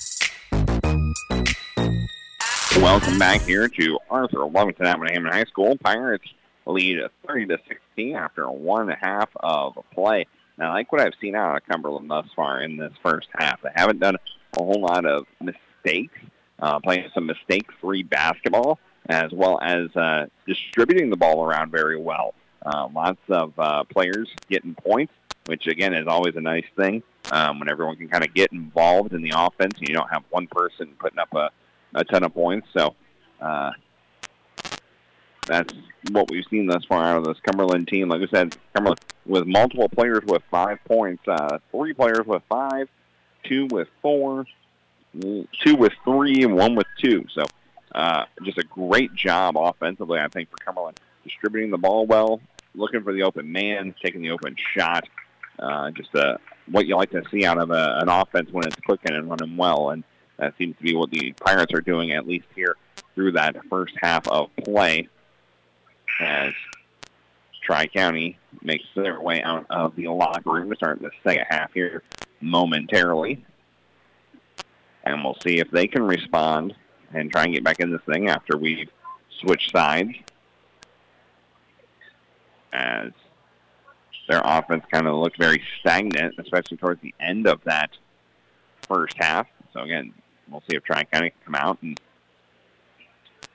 Welcome back here to Arthur Lovington Atwood Hammond High School. Pirates lead 30 to 16 after one half of play. Now, I like what I've seen out of Cumberland thus far in this first half. They haven't done a whole lot of mistakes, uh, playing some mistake-free basketball, as well as uh, distributing the ball around very well. Uh, lots of uh, players getting points, which again is always a nice thing um, when everyone can kind of get involved in the offense. And you don't have one person putting up a, a ton of points. So uh, that's what we've seen thus far out of this Cumberland team. Like I said, Cumberland with multiple players with five points, uh, three players with five, two with four, two with three, and one with two. So uh, just a great job offensively, I think, for Cumberland distributing the ball well, looking for the open man, taking the open shot. Uh, just uh, what you like to see out of a, an offense when it's clicking and running well, and that seems to be what the Pirates are doing at least here through that first half of play. As Tri County makes their way out of the locker room to start the second half here momentarily, and we'll see if they can respond and try and get back in this thing after we switch sides as their offense kind of looked very stagnant, especially towards the end of that first half. So again, we'll see if Tri County can come out and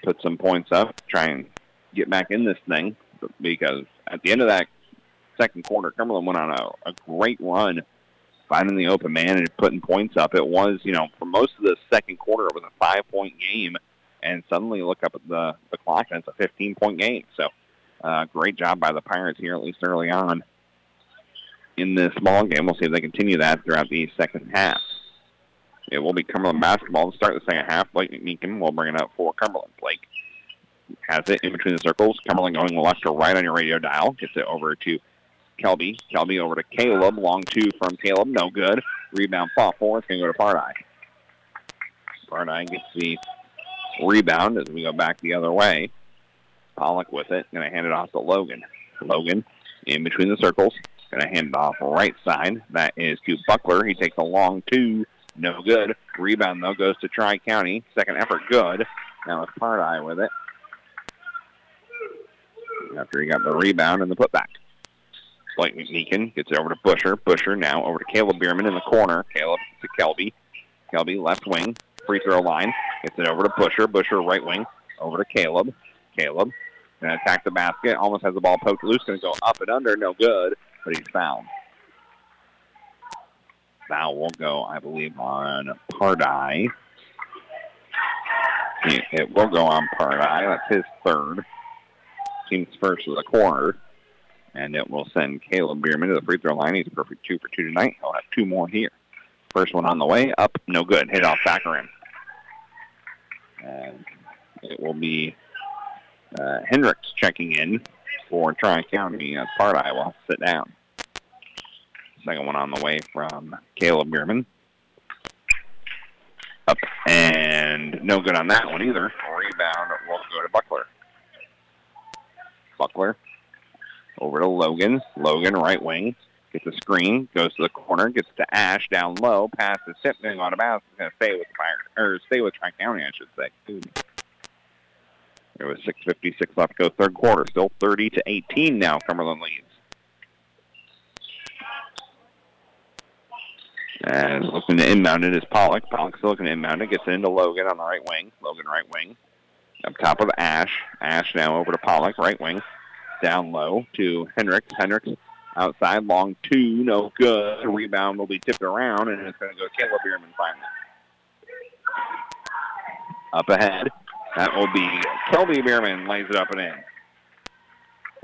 put some points up, try and get back in this thing. Because at the end of that second quarter, Cumberland went on a, a great run, finding the open man and putting points up. It was, you know, for most of the second quarter, it was a five-point game, and suddenly look up at the the clock and it's a 15-point game. So uh, great job by the Pirates here, at least early on in this ball game. We'll see if they continue that throughout the second half. It will be Cumberland basketball to start the second half. Blake McMeekin will bring it up for Cumberland. Blake has it in between the circles. Cumberland going left or right on your radio dial. Gets it over to Kelby. Kelby over to Caleb. Long two from Caleb. No good. Rebound fought for. It's going to go to Pardai. Pardai gets the rebound as we go back the other way. Pollock with it. Going to hand it off to Logan. Logan in between the circles. Going to hand it off right side. That is to Buckler. He takes a long two. No good. Rebound, though, goes to Tri-County. Second effort, good. Now it's Pardai with it. After he got the rebound and the putback. Blake McMeekin gets it over to Busher. Busher now over to Caleb Bierman in the corner. Caleb to Kelby. Kelby left wing. Free throw line. Gets it over to Busher. Busher right wing. Over to Caleb. Caleb To attack the basket. Almost has the ball poked loose. To go up and under. No good, but he's fouled. Foul will go, I believe, on Pardai. It, will go on Pardai. That's his third. Team's first to the corner. And it will send Caleb Bierman to the free throw line. He's perfect two for two tonight. He'll have two more here. First one on the way. Up. No good. Hit off back rim. And it will be uh, Hendricks checking in for Tri-County. Uh, Pardai will sit down. Second one on the way from Caleb Bierman. Up and no good on that one either. Rebound will go to Buckler. Buckler over to Logan. Logan, right wing. Gets a screen, goes to the corner, gets to Ash down low, passes then on a bounce. He's going to stay with Fire, or stay with Tri-County, I should say. There was 6.56 left to go third quarter. Still 30 to 18 now. Cumberland leads. And looking to inbound it is Pollock. Pollock still looking to inbound it. Gets it into Logan on the right wing. Logan right wing. Up top of Ash. Ash now over to Pollock, right wing. Down low to Hendricks. Hendricks outside, long two, no good. Rebound will be tipped around, and it's going to go Caleb Bierman finally. Up ahead. That will be Kelby Bierman lays it up and in.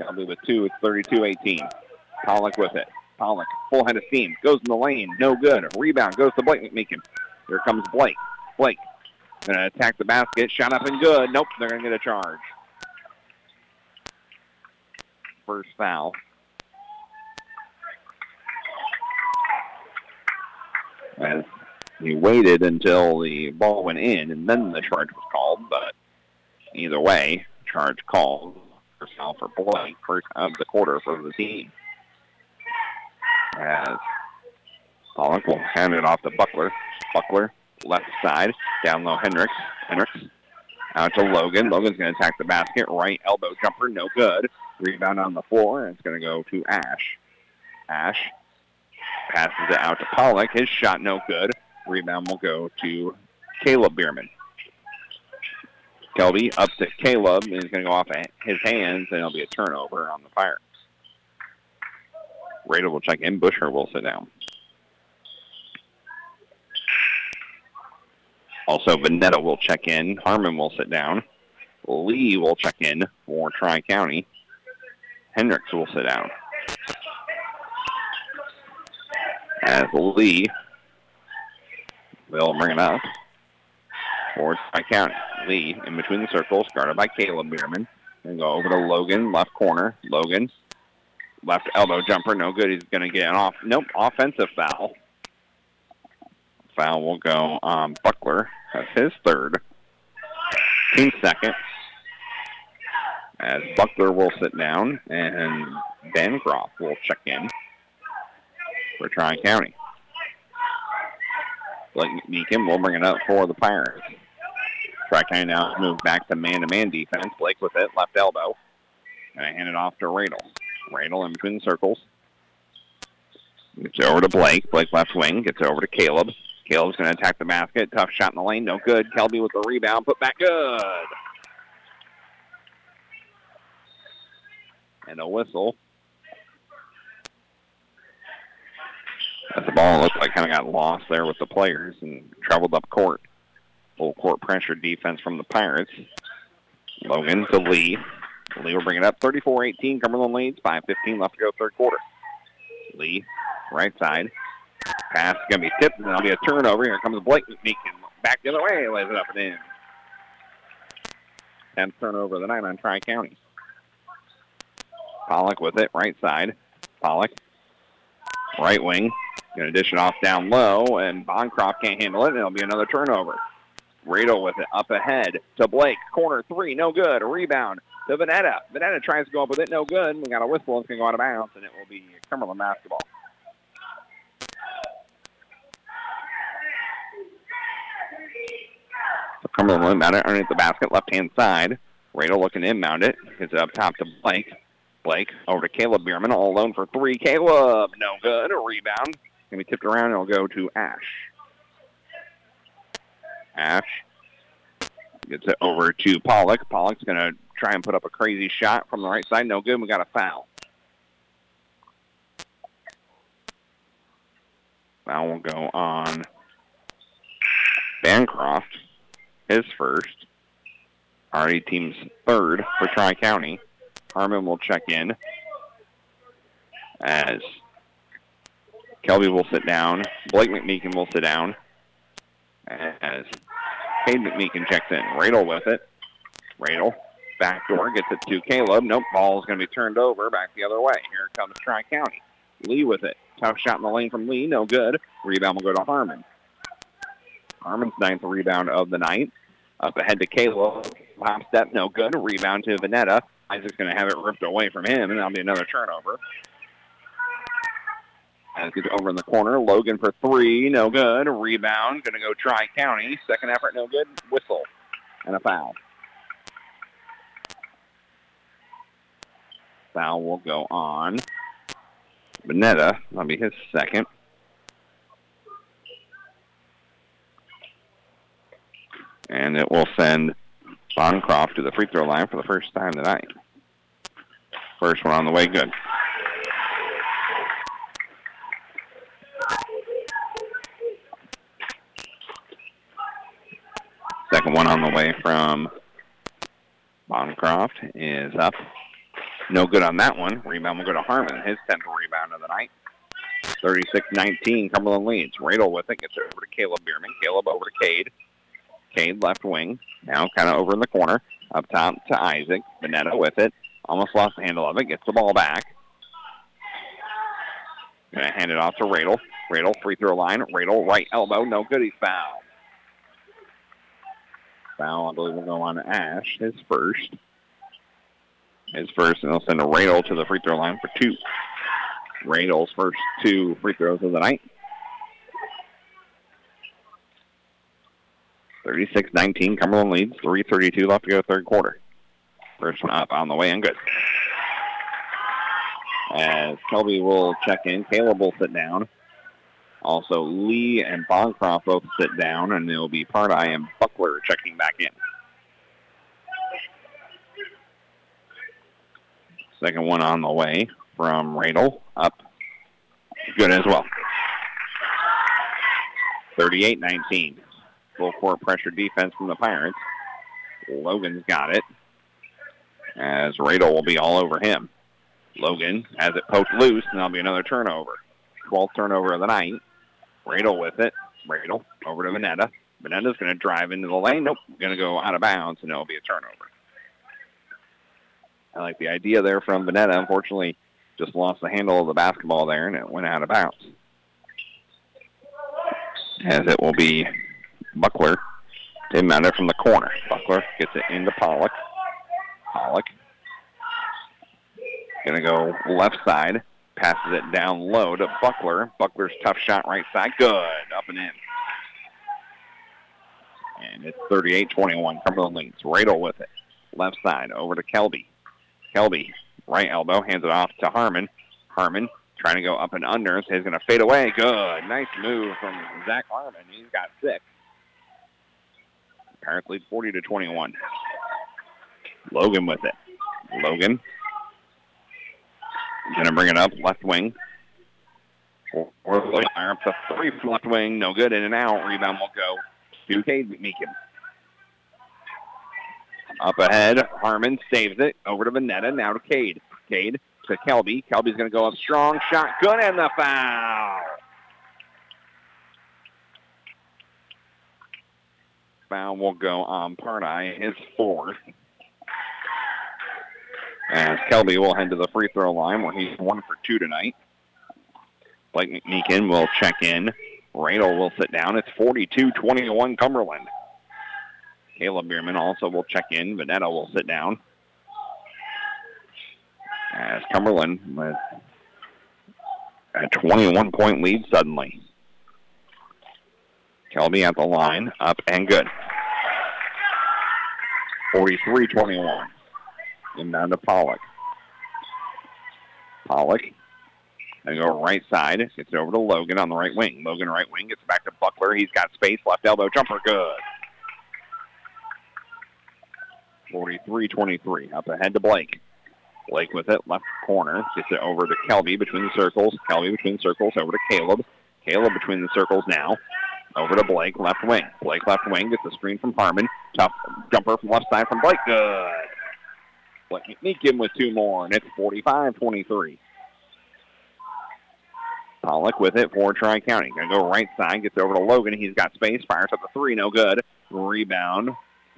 Kelby with two. It's 32-18. Pollock with it. Pollock, full head of steam, goes in the lane, no good. Rebound goes to Blake McMeekin. Here comes Blake. Blake to attack the basket, shot up and good. Nope, they're going to get a charge. First foul. As he waited until the ball went in, and then the charge was called. But either way, charge called. First foul for Blake, first of the quarter for the team as Pollock will hand it off to Buckler. Buckler, left side, down low Hendricks. Hendricks out to Logan. Logan's going to attack the basket. Right elbow jumper, no good. Rebound on the floor, and it's going to go to Ash. Ash passes it out to Pollock. His shot, no good. Rebound will go to Caleb Bierman. Kelby up to Caleb, and he's going to go off his hands, and it'll be a turnover on the fire. Radel will check in. Busher will sit down. Also, Vanetta will check in. Harmon will sit down. Lee will check in for Tri-County. Hendricks will sit down. As Lee will bring it up for Tri-County. Lee in between the circles, guarded by Caleb Bierman. And go over to Logan, left corner. Logan Left elbow jumper, no good. He's going to get an off. Nope, offensive foul. Foul will go on Buckler. That's his third. Team second. As Buckler will sit down and Bancroft will check in for Tri-County. Blake McMeekin will bring it up for the Pirates. Tri-County now move back to man-to-man defense. Blake with it, left elbow. And I hand it off to Radel. Randall in between circles. Gets over to Blake. Blake left wing. Gets over to Caleb. Caleb's going to attack the basket. Tough shot in the lane. No good. Kelby with the rebound. Put back good. And a whistle. As the ball looked like kind of got lost there with the players and traveled up court. Full court pressure defense from the Pirates. Logan to Lee. Lee will bring it up 34-18. Cumberland leads. 5.15 left to go third quarter. Lee, right side. Pass is going to be tipped, and there'll be a turnover. Here comes Blake McMeekin. Back the other way. Lays it up and in. 10th turnover of the night on Tri-County. Pollock with it, right side. Pollock, right wing. Going to dish it off down low, and Bancroft can't handle it, and it'll be another turnover. Radel with it up ahead to Blake. Corner three, no good. A rebound to Vanetta. Vanetta tries to go up with it, no good. We got a whistle. It's going to go out of bounds, and it will be Cumberland basketball. So Cumberland inbound it underneath the basket, left-hand side. Radel looking to inbound it. Gets it up top to Blake. Blake over to Caleb Bierman, all alone for three. Caleb, no good. A rebound. Going to be tipped around, and it'll go to Ash. Ash gets it over to Pollock. Pollock's going to try and put up a crazy shot from the right side. No good. We got a foul. Foul will go on Bancroft, his first. Already team's third for Tri-County. Harmon will check in as Kelby will sit down. Blake McMeekin will sit down as Cade McMeekin checks in. Radel with it. Radel, backdoor, gets it to Caleb. Nope, ball is going to be turned over back the other way. Here comes Tri-County. Lee with it. Tough shot in the lane from Lee, no good. Rebound will go to Harmon. Harmon's ninth rebound of the night. Up ahead to Caleb. Hop step, no good. Rebound to Vanetta. Isaac's going to have it ripped away from him, and that'll be another turnover. As gets over in the corner. Logan for three, no good. Rebound, going to go Tri-County. Second effort, no good. Whistle and a foul. Foul will go on. Vanetta, that'll be his second. And it will send Bancroft to the free throw line for the first time tonight. First one on the way, good. Second one on the way from Bancroft is up. No good on that one. Rebound will go to Harmon. His 10th rebound of the night. 36-19, Cumberland leads. Radel with it. Gets it over to Caleb Bierman. Caleb over to Cade. Cade left wing. Now kind of over in the corner. Up top to Isaac. Vanetta with it. Almost lost the handle of it. Gets the ball back. Going to hand it off to Radel. Radel, free throw line. Radel, right elbow. No good. He's fouled. Foul, I believe, will go on Ash, his first. His first, and they'll send a Radel to the free throw line for two. Radel's first two free throws of the night. 36-19, Cumberland leads. 3.32 left to go third quarter. First one up on the way and good. As Kelby will check in, Caleb will sit down. Also, Lee and Bancroft both sit down, and it'll be Pardai and Buckler checking back in. Second one on the way from Radel. Up. Good as well. 38-19. Full court pressure defense from the Pirates. Logan's got it. As Radel will be all over him. Logan has it poked loose, and that'll be another turnover. 12th turnover of the night. Radel with it. Radel over to Vanetta. Vanetta's going to drive into the lane. Nope, going to go out of bounds, and it'll be a turnover. I like the idea there from Vanetta. Unfortunately, just lost the handle of the basketball there, and it went out of bounds. As it will be Buckler. They it from the corner. Buckler gets it into Pollock. Pollock going to go left side. Passes it down low to Buckler. Buckler's tough shot right side. Good. Up and in. And it's 38-21. Cumberland leads. Radel with it. Left side over to Kelby. Kelby, right elbow, hands it off to Harmon. Harmon trying to go up and under. He's going to fade away. Good. Nice move from Zach Harmon. He's got six. Lead 40 to 21. Logan with it. Logan to bring it up left wing. Or fire up to three left wing. No good. In and out. Rebound will go to Cade McMeekin. Up ahead, Harmon saves it. Over to Vanetta. Now to Cade. Cade to Kelby. Kelby's going to go up strong. Shot good and the foul. Foul will go on Pardai, his fourth. As Kelby will head to the free throw line where he's one for two tonight. Blake McMeekin will check in. Radel will sit down. It's 42-21 Cumberland. Caleb Bierman also will check in. Vanetta will sit down. As Cumberland with a 21-point lead suddenly. Kelby at the line, up and good. 43-21. Inbound to Pollock. Pollock. And go right side. Gets it over to Logan on the right wing. Logan right wing gets back to Buckler. He's got space. Left elbow jumper. Good. 43-23. Up ahead to Blake. Blake with it. Left corner. Gets it over to Kelby between the circles. Kelby between the circles. Over to Caleb. Caleb between the circles now. Over to Blake, left wing. Blake left wing gets a screen from Harmon. Tough jumper from left side from Blake. Good. Blake McMeekin with two more, and it's 45-23. Pollock with it for Tri-County. Going to go right side, gets over to Logan. He's got space, fires up the three, no good. Rebound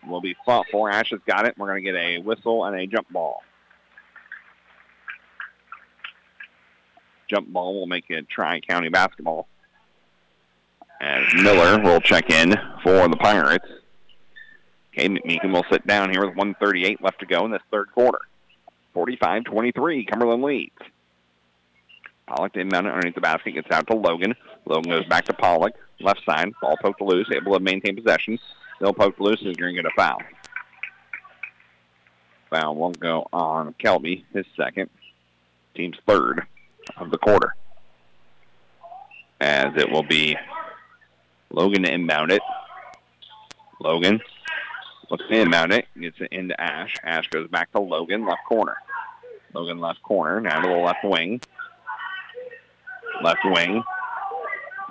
will be fought for. Ash has got it. We're going to get a whistle and a jump ball. Jump ball will make it Tri-County basketball. As Miller will check in for the Pirates. Cade, McMeekin will sit down here with 138 left to go in this third quarter. 45-23, Cumberland leads. Pollock inbound underneath the basket, gets out to Logan. Logan goes back to Pollock, left side, ball poked loose, able to maintain possession. Still poked loose, is going to get a foul. Foul won't go on Kelby, his second, team's third of the quarter. As it will be Logan to inbound it. Logan looks to inbound it, gets it into Ash. Ash goes back to Logan, left corner. Logan left corner, now to the left wing. Left wing,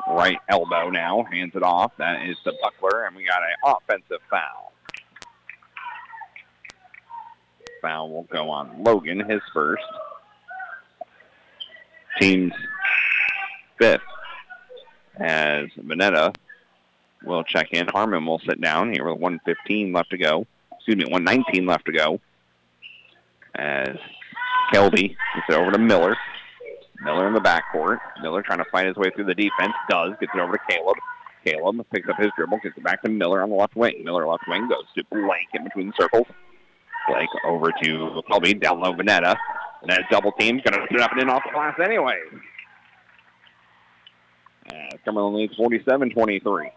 right elbow now, hands it off. That is the Buckler, and we got an offensive foul. Foul will go on Logan, his first. Team's fifth. As Vanetta will check in. Harmon will sit down here with 115 left to go. Excuse me, 119 left to go. As Kelby gets it over to Miller. Miller in the backcourt. Miller trying to find his way through the defense. Does. Gets it over to Caleb. Caleb picks up his dribble. Gets it back to Miller on the left wing. Miller left wing goes to Blake in between the circles. Blake over to Kelby. Down low Vanetta. And that double team's going to sit up and in off the glass anyway. Uh, Cumberland leads 47-23.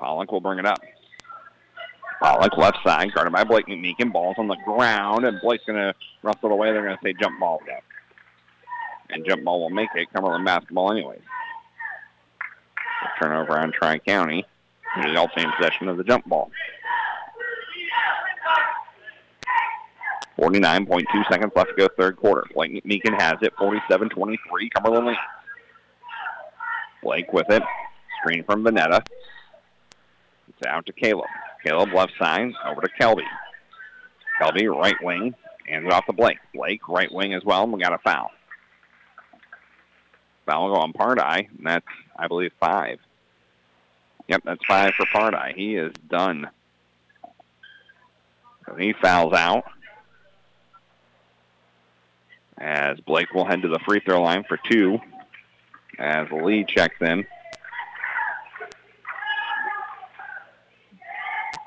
Pollock will bring it up. Pollock left side, guarded by Blake McMeekin. Ball's on the ground, and Blake's going to rustle it away. They're going to say jump ball again. And jump ball will make it Cumberland basketball anyways. Turnover on Tri-County. They all in possession of the jump ball. 49.2 seconds left to go third quarter. Blake McMeekin has it, 47-23. Cumberland leads. Blake with it. Screen from Vanetta. It's out to Caleb. Caleb left side, over to Kelby. Kelby, right wing, it off to Blake. Blake, right wing as well, and we got a foul. Foul will go on Pardai, and that's, I believe, five. Yep, that's five for Pardai. He is done. He fouls out. As Blake will head to the free throw line for two. As Lee checks in.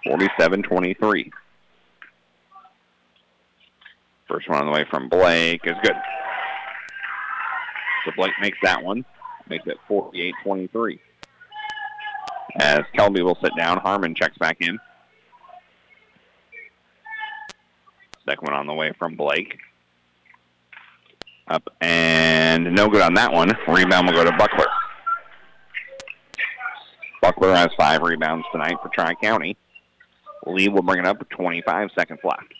47-23. First one on the way from Blake is good. So Blake makes that one. Makes it 48-23. As Kelby will sit down, Harmon checks back in. Second one on the way from Blake. Up and no good on that one. Rebound will go to Buckler. Buckler has five rebounds tonight for Tri-County. Lee will bring it up with 25 seconds left.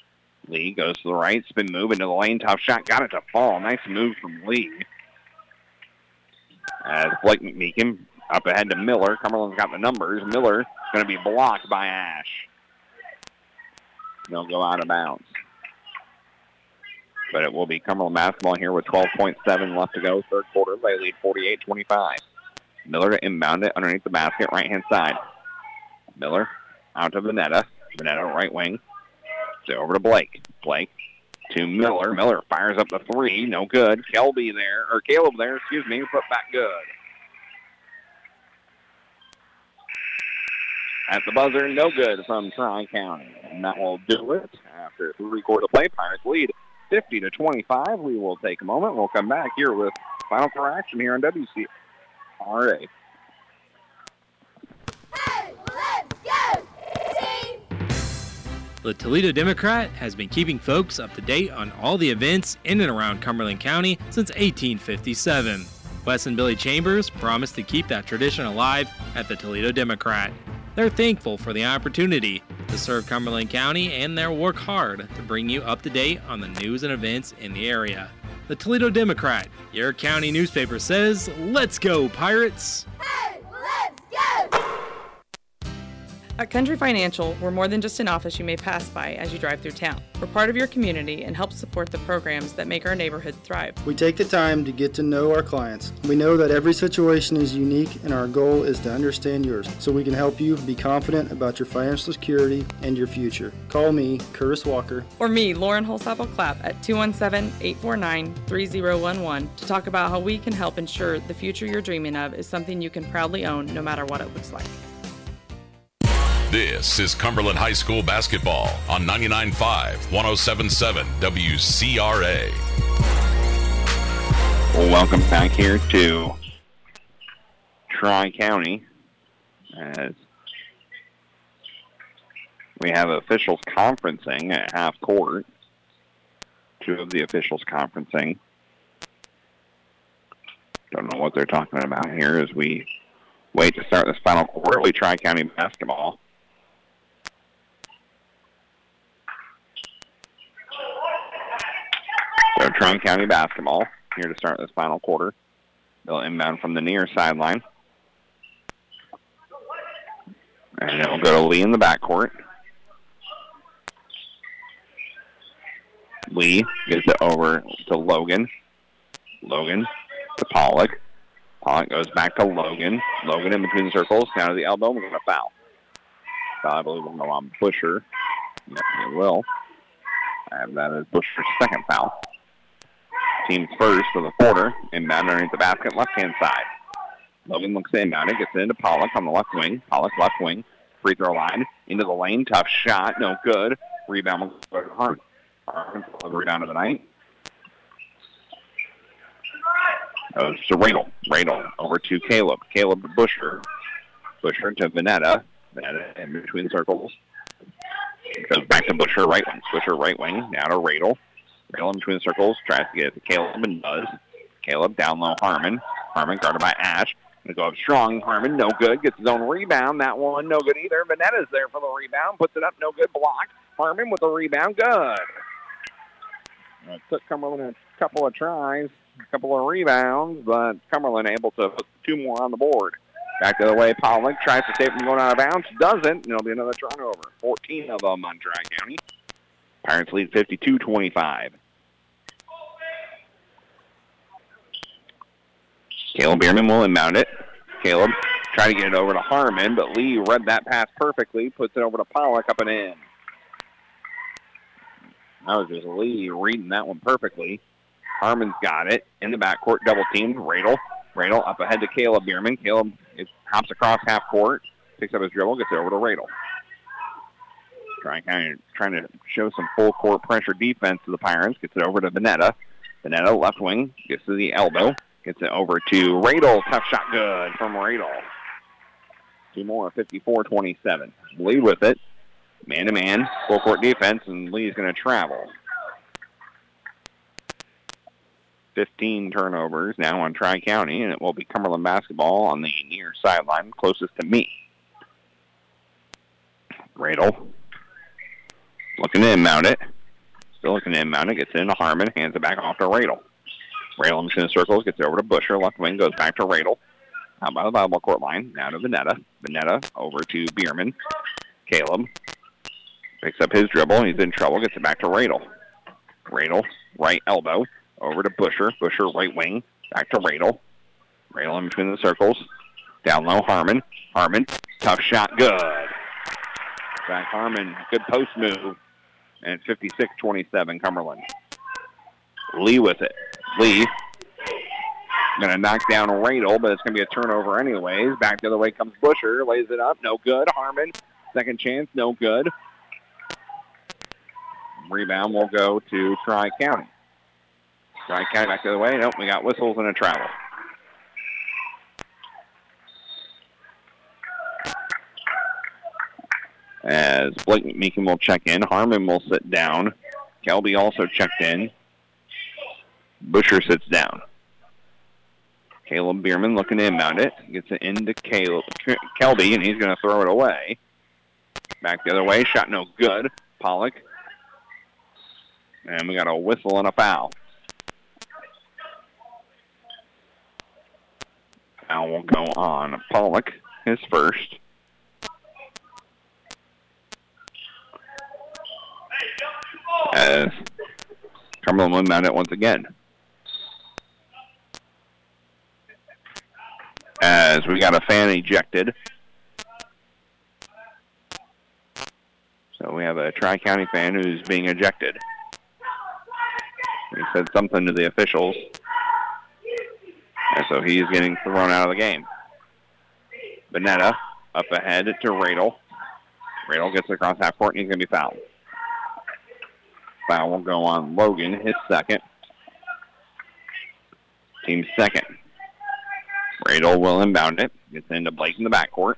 Lee goes to the right, spin move into the lane, tough shot, got it to fall. Nice move from Lee. As Blake McMeekin up ahead to Miller. Cumberland's got the numbers. Miller going to be blocked by Ash. They'll go out of bounds. But it will be Cumberland basketball here with 12.7 left to go. Third quarter, they lead 48-25. Miller to inbound it underneath the basket, right-hand side. Miller out to Vanetta. Vanetta right wing. So over to Blake. Blake to Miller. Miller fires up the three. No good. Kelby there, or Caleb there, excuse me, put back good. At the buzzer, no good from Tri-County. And that will do it after three quarter play. Pirates lead 50 to 25. We will take a moment. We'll come back here with final correction here on WCRA. The Toledo Democrat has been keeping folks up to date on all the events in and around Cumberland County since 1857. Wes and Billy Chambers promised to keep that tradition alive at the Toledo Democrat. They're thankful for the opportunity to serve Cumberland County and they'll work hard to bring you up to date on the news and events in the area. The Toledo Democrat, your county newspaper, says, Let's go, Pirates! Hey, let's go! At Country Financial, we're more than just an office you may pass by as you drive through town. We're part of your community and help support the programs that make our neighborhood thrive. We take the time to get to know our clients. We know that every situation is unique and our goal is to understand yours so we can help you be confident about your financial security and your future. Call me, Curtis Walker. Or me, Lauren Holsapple Clapp, at 217 849 3011 to talk about how we can help ensure the future you're dreaming of is something you can proudly own no matter what it looks like. This is Cumberland High School basketball on 99.5, 107.7 WCRA. Welcome back here to Tri-County as we have officials conferencing at half court. Two of the officials conferencing. Don't know what they're talking about here as we wait to start this final quarterly Tri-County basketball. So Tri-County basketball here to start this final quarter. They'll inbound from the near sideline. And it'll go to Lee in the backcourt. Lee gives it over to Logan. Logan to Pollock. Pollock goes back to Logan. Logan in between circles, down to the elbow. We're going to foul. Foul, I believe, we'll go on Busher. Yes, it will. And that is Busher's second foul. Team's first for the quarter. Inbound underneath the basket, left-hand side. Logan looks inbound. It gets it into Pollock on the left wing. Pollock left wing. Free throw line. Into the lane. Tough shot. No good. Rebound will go to Harmon. Rebound of the night. Goes to Radel. Radel over to Caleb. Caleb to Busher. Busher to Vanetta. Vanetta in between circles. Goes back to Busher right wing. Busher right wing. Now to Radel. Radel in between the circles. Tries to get it to Caleb and does. Caleb down low Harmon. Harmon guarded by Ash. Gonna go up strong. Harmon no good. Gets his own rebound. That one no good either. Vanetta's there for the rebound. Puts it up. No good block. Harmon with the rebound. Good. It took Cumberland a couple of tries, a couple of rebounds, but Cumberland able to put two more on the board. Back the other way, Pollock tries to stay from going out of bounds. Doesn't, and it'll be another turnover. 14 of them on Tri-County. Pirates lead 52-25. Caleb Bierman will inbound it. Caleb try to get it over to Harmon, but Lee read that pass perfectly, puts it over to Pollock up and in. That was just Lee reading that one perfectly. Harmon's got it in the backcourt, double teamed. Radel, Radel up ahead to Caleb Bierman. Caleb is, hops across half court, picks up his dribble, gets it over to Radel. Trying kind of trying to show some full court pressure defense to the Pirates. Gets it over to Vanetta. Vanetta left wing gets to the elbow, gets it over to Radel. Tough shot, good from Radel. Two more, 54-27. Lead with it. Man-to-man, full court defense, and Lee's going to travel. 15 turnovers now on Tri-County, and it will be Cumberland basketball on the near sideline closest to me. Radel looking to inbound it. Still looking to inbound it. Gets it into Harmon. Hands it back off to Radel. Radel in circles. Gets it over to Busher. Left wing goes back to Radel. Out by the volleyball court line. Now to Vanetta. Vanetta over to Bierman. Caleb picks up his dribble. He's in trouble. Gets it back to Radel. Radel, right elbow. Over to Busher. Busher, right wing. Back to Radel. Radel in between the circles. Down low, Harmon. Harmon, tough shot, good. Back Harmon, good post move. And it's 56-27, Cumberland. Lee with it. Lee going to knock down Radel, but it's going to be a turnover anyways. Back the other way comes Busher. Lays it up. No good. Harmon, second chance. No good. Rebound will go to Tri-County. Tri-County back the other way. Nope, we got whistles and a travel. As Blake McMeekin will check in, Harmon will sit down. Kelby also checked in. Busher sits down. Caleb Bierman looking to inbound it. Gets it into Caleb, Kelby, and he's going to throw it away. Back the other way. Shot no good. Pollock. And we got a whistle and a foul. Foul will go on Pollock, his first. As Cumberland will mount it once again. As we got a fan ejected. So we have a Tri-County fan who's being ejected. He said something to the officials. And so he's getting thrown out of the game. Vanetta up ahead to Radel. Radel gets across half court and he's going to be fouled. Foul will go on Logan, his second. Team second. Radel will inbound it. Gets into Blake in the backcourt.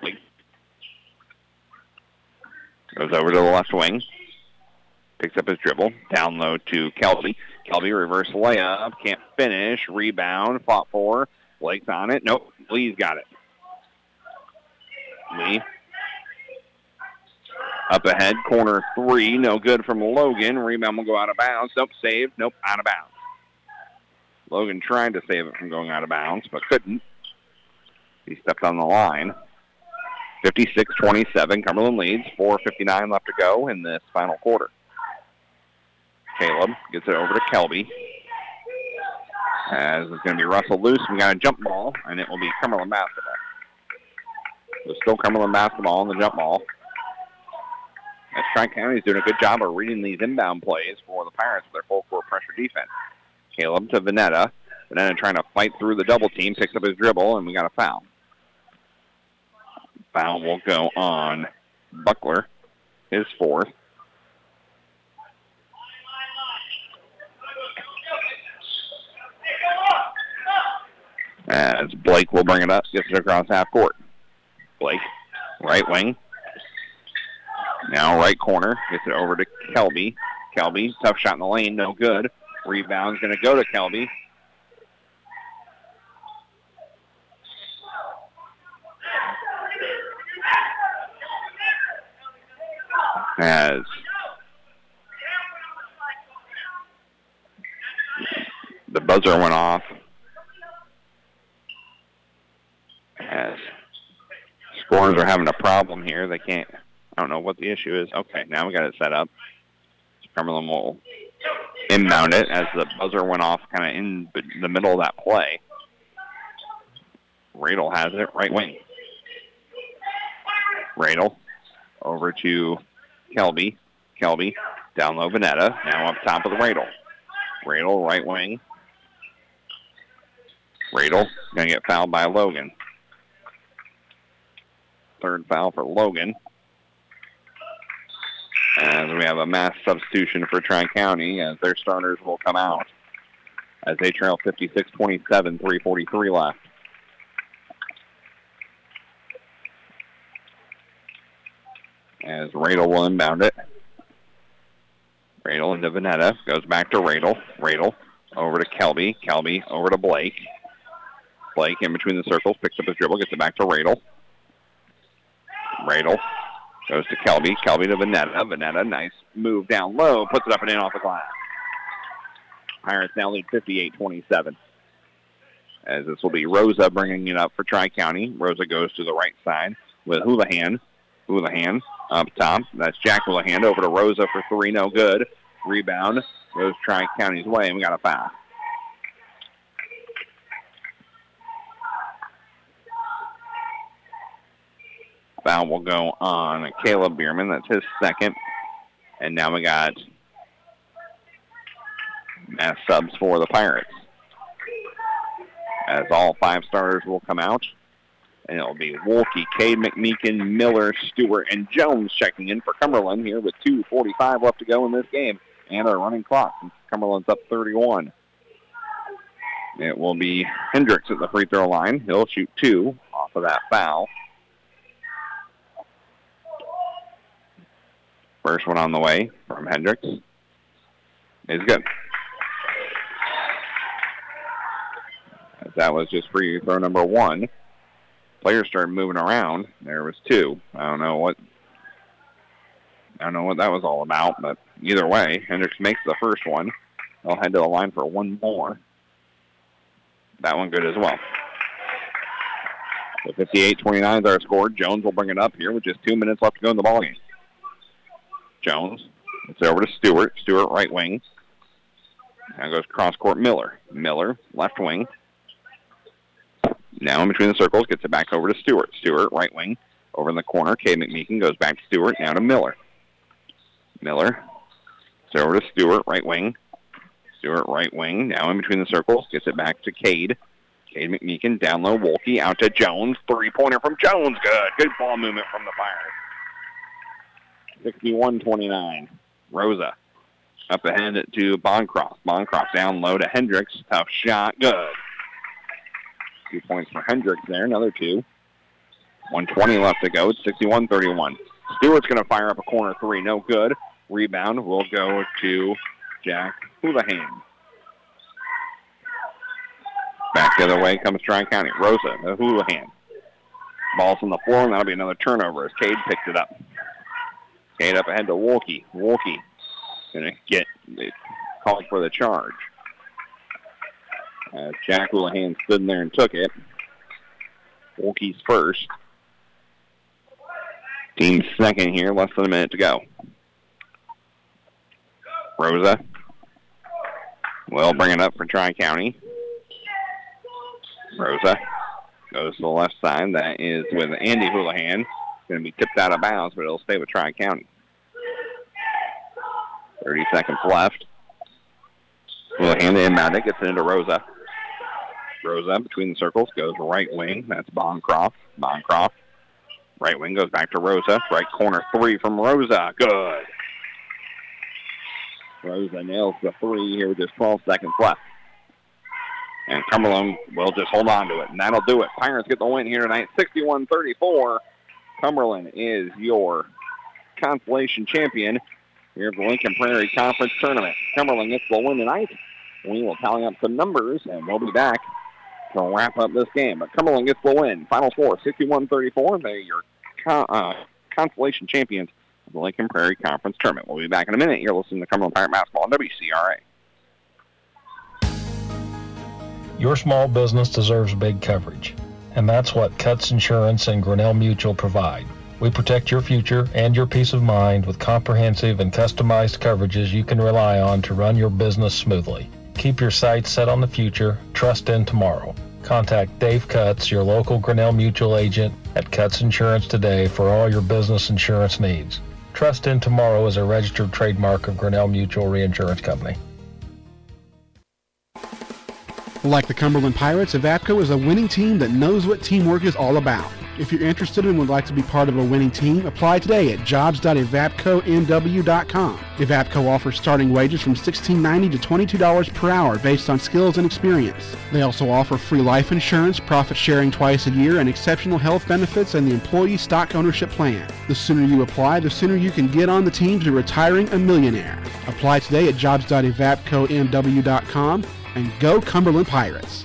Blake goes over to the left wing. Picks up his dribble. Down low to Kelby. Kelby reverse layup. Can't finish. Rebound. Fought for. Blake's on it. Nope. Lee's got it. Lee up ahead, corner three, no good from Logan. Rebound will go out of bounds. Nope, saved. Nope, out of bounds. Logan tried to save it from going out of bounds, but couldn't. He stepped on the line. 56-27, Cumberland leads. 4.59 left to go in this final quarter. Caleb gets it over to Kelby. As it's going to be Russell loose. We got a jump ball, and it will be Cumberland basketball. So still Cumberland basketball on the jump ball. As Tri-County is doing a good job of reading these inbound plays for the Pirates with their full court pressure defense. Caleb to Vanetta. Vanetta trying to fight through the double team, picks up his dribble, and we got a foul. Foul will go on Buckler, his fourth. As Blake will bring it up, gets it across half court. Blake, right wing. Now right corner, gets it over to Kelby. Kelby, tough shot in the lane, no good. Rebound's going to go to Kelby. As the buzzer went off. As scorers are having a problem here. They can't, I don't know what the issue is. Okay, now we got it set up. Cumberland will inbound it as the buzzer went off kind of in the middle of that play. Radel has it, right wing. Radel over to Kelby. Kelby down low Vanetta. Now up top of the Radel. Radel right wing. Radel going to get fouled by Logan. Third foul for Logan. As we have a mass substitution for Tri-County as uh, their starters will come out as they trail 56-27, 3.43 left. As Radel will inbound it. Radel into Vanetta. Goes back to Radel. Radel over to Kelby. Kelby over to Blake. Blake in between the circles. Picks up his dribble. Gets it back to Radel. Radel goes to Kelby. Kelby to Vanetta. Vanetta, nice move down low. Puts it up and in off the glass. Pirates now lead 58-27. As this will be Rosa bringing it up for Tri-County. Rosa goes to the right side with Houlihan. Houlihan up top. That's Jack Houlihan over to Rosa for three. No good. Rebound goes Tri-County's way, and we got a foul. Foul will go on Caleb Bierman. That's his second. And now we got mass subs for the Pirates. As all five starters will come out. And it'll be Wolke, Cade McMeekin, Miller, Stewart, and Jones checking in for Cumberland here with 2.45 left to go in this game. And a running clock. Cumberland's up 31. It will be Hendricks at the free throw line. He'll shoot two off of that foul. First one on the way from Hendricks is good. That was just free throw number one. players started moving around. There was two. I don't know what I don't know what that was all about, but either way, Hendricks makes the first one. They'll head to the line for one more. That one good as well. The 58-29 is our score. Jones will bring it up here with just two minutes left to go in the ballgame. Jones. It's over to Stewart. Stewart right wing. Now goes cross court Miller. Miller left wing. Now in between the circles, gets it back over to Stewart. Stewart right wing. Over in the corner, Cade McMeekin goes back to Stewart. Now to Miller. Miller. It's over to Stewart right wing. Stewart right wing. Now in between the circles, gets it back to Cade. Cade McMeekin down low. Wolke out to Jones. Three-pointer from Jones. Good. Good ball movement from the Pirates. 61-29. Rosa up ahead to Bancroft. Bancroft down low to Hendricks. Tough shot. Good. Two points for Hendricks there. Another two. 120 left to go. It's 61-31. Stewart's going to fire up a corner three. No good. Rebound will go to Jack Houlihan. Back the other way comes Tri-County. Rosa, the Houlihan. Ball's on the floor, and that'll be another turnover as Cade picked it up. Cade up ahead to Wolke. Wolke going to get called for the charge. Uh, Jack Houlihan stood in there and took it. Wolke's first. Team second here, less than a minute to go. Rosa will bring it up for Tri-County. Rosa goes to the left side. That is with Andy Houlihan. Going to be tipped out of bounds, but it'll stay with Tri-County. 30 seconds left. Houlihan to inbound it, gets it into Rosa. Rosa between the circles goes right wing. That's Bancroft. Bancroft. Right wing goes back to Rosa. Right corner three from Rosa. Good. Rosa nails the three here with just 12 seconds left. And Cumberland will just hold on to it, and that'll do it. Pirates get the win here tonight, 61-34. Cumberland is your consolation champion here at the Lincoln Prairie Conference Tournament. Cumberland gets the win tonight. We will tally up some numbers, and we'll be back to wrap up this game. But Cumberland gets the win. Final score, 61-34. They're your con- uh, consolation champions of the Lincoln Prairie Conference Tournament. We'll be back in a minute. You're listening to Cumberland Pirate Basketball on WCRA. Your small business deserves big coverage, and that's what Cutts Insurance and Grinnell Mutual provide. We protect your future and your peace of mind with comprehensive and customized coverages you can rely on to run your business smoothly. Keep your sights set on the future, trust in tomorrow. Contact Dave Cutts, your local Grinnell Mutual agent at Cutts Insurance today for all your business insurance needs. Trust in Tomorrow is a registered trademark of Grinnell Mutual Reinsurance Company. Like the Cumberland Pirates, Evapco is a winning team that knows what teamwork is all about. If you're interested and would like to be part of a winning team, apply today at jobs.evapconw.com. Evapco offers starting wages from $16.90 to $22 per hour based on skills and experience. They also offer free life insurance, profit sharing twice a year, and exceptional health benefits and the employee stock ownership plan. The sooner you apply, the sooner you can get on the team to retiring a millionaire. Apply today at jobs.evapconw.com and go Cumberland Pirates.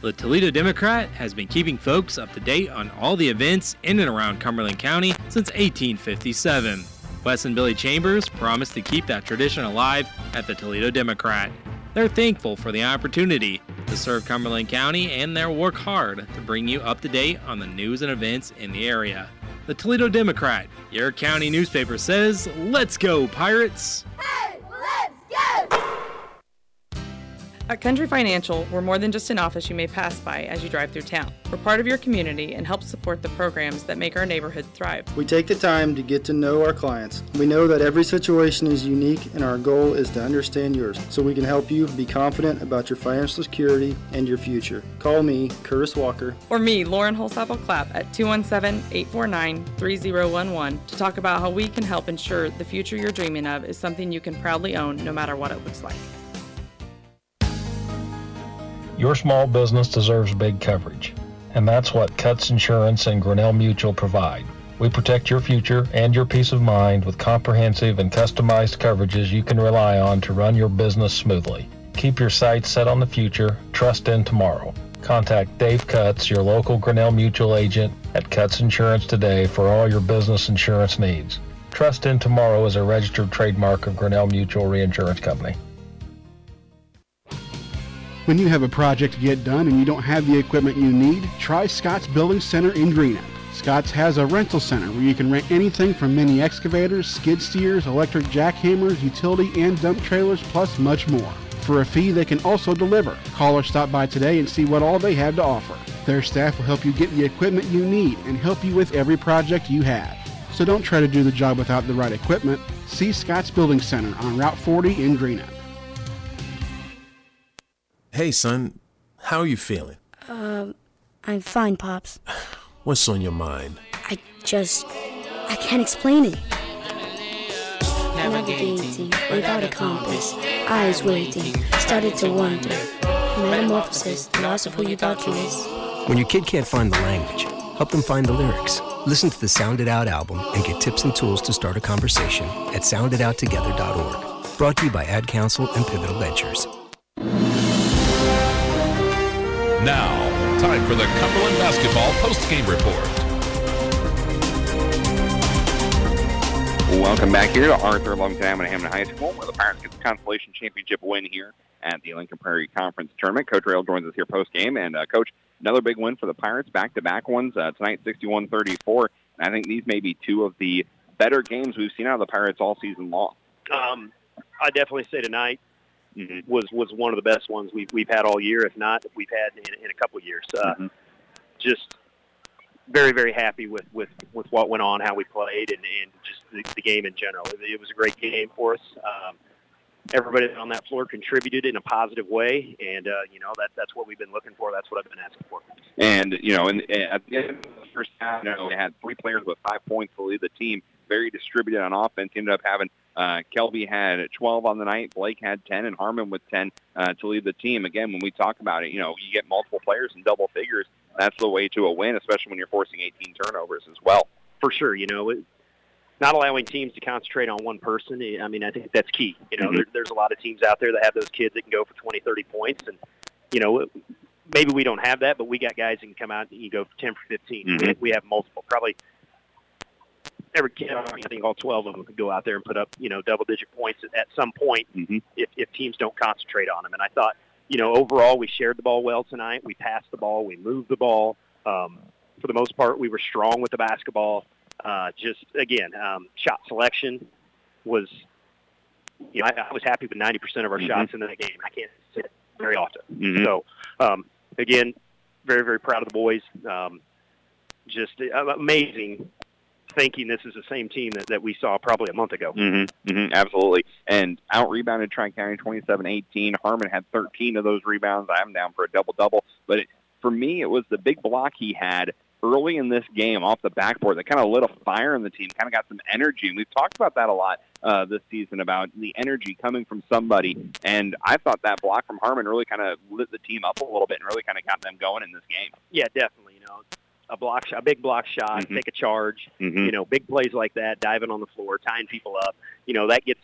The Toledo Democrat has been keeping folks up to date on all the events in and around Cumberland County since 1857. Wes and Billy Chambers promised to keep that tradition alive at the Toledo Democrat. They're thankful for the opportunity to serve Cumberland County and they'll work hard to bring you up to date on the news and events in the area. The Toledo Democrat, your county newspaper says, Let's go, Pirates! Hey, let's go! At Country Financial, we're more than just an office you may pass by as you drive through town. We're part of your community and help support the programs that make our neighborhood thrive. We take the time to get to know our clients. We know that every situation is unique and our goal is to understand yours so we can help you be confident about your financial security and your future. Call me, Curtis Walker. Or me, Lauren Holsapple Clapp, at 217 849 3011 to talk about how we can help ensure the future you're dreaming of is something you can proudly own no matter what it looks like. Your small business deserves big coverage, and that's what Cutts Insurance and Grinnell Mutual provide. We protect your future and your peace of mind with comprehensive and customized coverages you can rely on to run your business smoothly. Keep your sights set on the future, trust in tomorrow. Contact Dave Cutts, your local Grinnell Mutual agent at Cutts Insurance today for all your business insurance needs. Trust in Tomorrow is a registered trademark of Grinnell Mutual Reinsurance Company. When you have a project to get done and you don't have the equipment you need, try Scott's Building Center in Greenup. Scott's has a rental center where you can rent anything from mini excavators, skid steers, electric jackhammers, utility and dump trailers, plus much more. For a fee, they can also deliver. Call or stop by today and see what all they have to offer. Their staff will help you get the equipment you need and help you with every project you have. So don't try to do the job without the right equipment. See Scott's Building Center on Route 40 in Greenup. Hey, son, how are you feeling? Um, I'm fine, Pops. [sighs] What's on your mind? I just. I can't explain it. Navigating without a compass, eyes waiting, started to wonder. Metamorphosis, the loss of who you thought you was. When your kid can't find the language, help them find the lyrics. Listen to the Sound It Out album and get tips and tools to start a conversation at soundidouttogether.org. Brought to you by Ad Council and Pivotal Ventures. Now, time for the Cumberland Basketball post-game report. Welcome back here to Arthur Lovington at Hammond High School, where the Pirates get the consolation championship win here at the Lincoln Prairie Conference Tournament. Coach Rail joins us here post-game, and uh, Coach, another big win for the Pirates, back-to-back ones uh, tonight, 61-34. And I think these may be two of the better games we've seen out of the Pirates all season long. Um, I definitely say tonight mm-hmm. was was one of the best ones we've we've had all year, if not we've had in, in a couple of years. Uh, mm-hmm. Just very very happy with with with what went on, how we played, and, and just the, the game in general. It, it was a great game for us. Um, everybody on that floor contributed in a positive way, and uh, you know that that's what we've been looking for. That's what I've been asking for. And you know, and at the end of the first half, you know, they had three players with five points to lead the team. Very distributed on offense. Ended up having uh, Kelby had 12 on the night. Blake had 10, and Harmon with 10 uh, to lead the team. Again, when we talk about it, you know, you get multiple players in double figures. That's the way to a win, especially when you're forcing 18 turnovers as well. For sure, you know, it, not allowing teams to concentrate on one person. I mean, I think that's key. You know, mm-hmm. there, there's a lot of teams out there that have those kids that can go for 20, 30 points, and you know, maybe we don't have that, but we got guys that can come out and you go for 10 for 15. Mm-hmm. We, we have multiple, probably every kid, I think all 12 of them could go out there and put up, you know, double-digit points at, at some point mm-hmm. if, if teams don't concentrate on them. And I thought, you know, overall we shared the ball well tonight. We passed the ball. We moved the ball. Um, for the most part, we were strong with the basketball. Uh, just, again, um, shot selection was, you know, I, I was happy with 90% of our mm-hmm. shots in that game. I can't say it very often. Mm-hmm. So, um, again, very, very proud of the boys. Um, just uh, amazing thinking this is the same team that, that we saw probably a month ago. Mm-hmm, mm-hmm, absolutely. And out rebounded Tri County 27-18. Harmon had 13 of those rebounds. I am down for a double double, but it, for me, it was the big block he had early in this game off the backboard that kind of lit a fire in the team, kind of got some energy. And we've talked about that a lot uh, this season about the energy coming from somebody. And I thought that block from Harmon really kind of lit the team up a little bit and really kind of got them going in this game. Yeah, definitely. You know, a block, a big block shot, mm-hmm. take a charge. Mm-hmm. You know, big plays like that, diving on the floor, tying people up. You know, that gets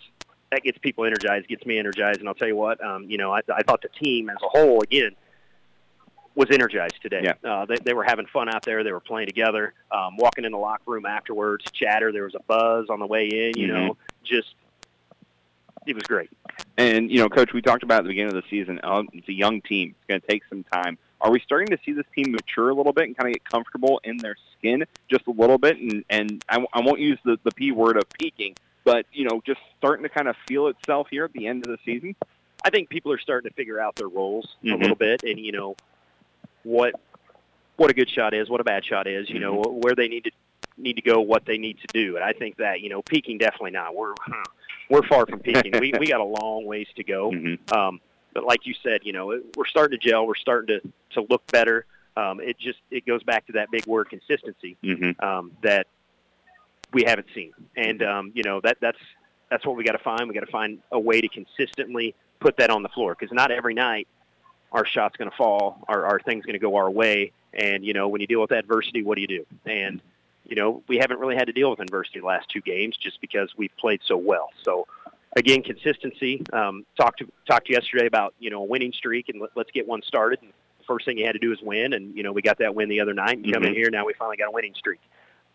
that gets people energized, gets me energized. And I'll tell you what, um, you know, I, I thought the team as a whole, again, was energized today. Yeah. Uh, they, they were having fun out there. They were playing together. Um, walking in the locker room afterwards, chatter. There was a buzz on the way in. You mm-hmm. know, just it was great. And you know, coach, we talked about at the beginning of the season. Uh, it's a young team. It's going to take some time. Are we starting to see this team mature a little bit and kind of get comfortable in their skin just a little bit? And and I, I won't use the the p word of peaking, but you know, just starting to kind of feel itself here at the end of the season. I think people are starting to figure out their roles Mhm. a little bit, and you know what what a good shot is, what a bad shot is. You know where they need to need to go, what they need to do, and I think that you know peaking definitely not. We're we're far from peaking. [laughs] we we got a long ways to go. Um, but like you said, you know it- we're starting to gel. We're starting to to look better. Um, it just it goes back to that big word consistency Mm-hmm. um, that we haven't seen, and um, you know that that's that's what we got to find. We got to find a way to consistently put that on the floor because not every night our shot's going to fall, our our thing's going to go our way, and you know when you deal with adversity, what do you do? And you know we haven't really had to deal with adversity the last two games just because we've played so well. So again, consistency. Um, talked to talked yesterday about you know a winning streak and let, let's get one started. And the first thing you had to do is win, and you know we got that win the other night. And come in Mhm. here now, we finally got a winning streak.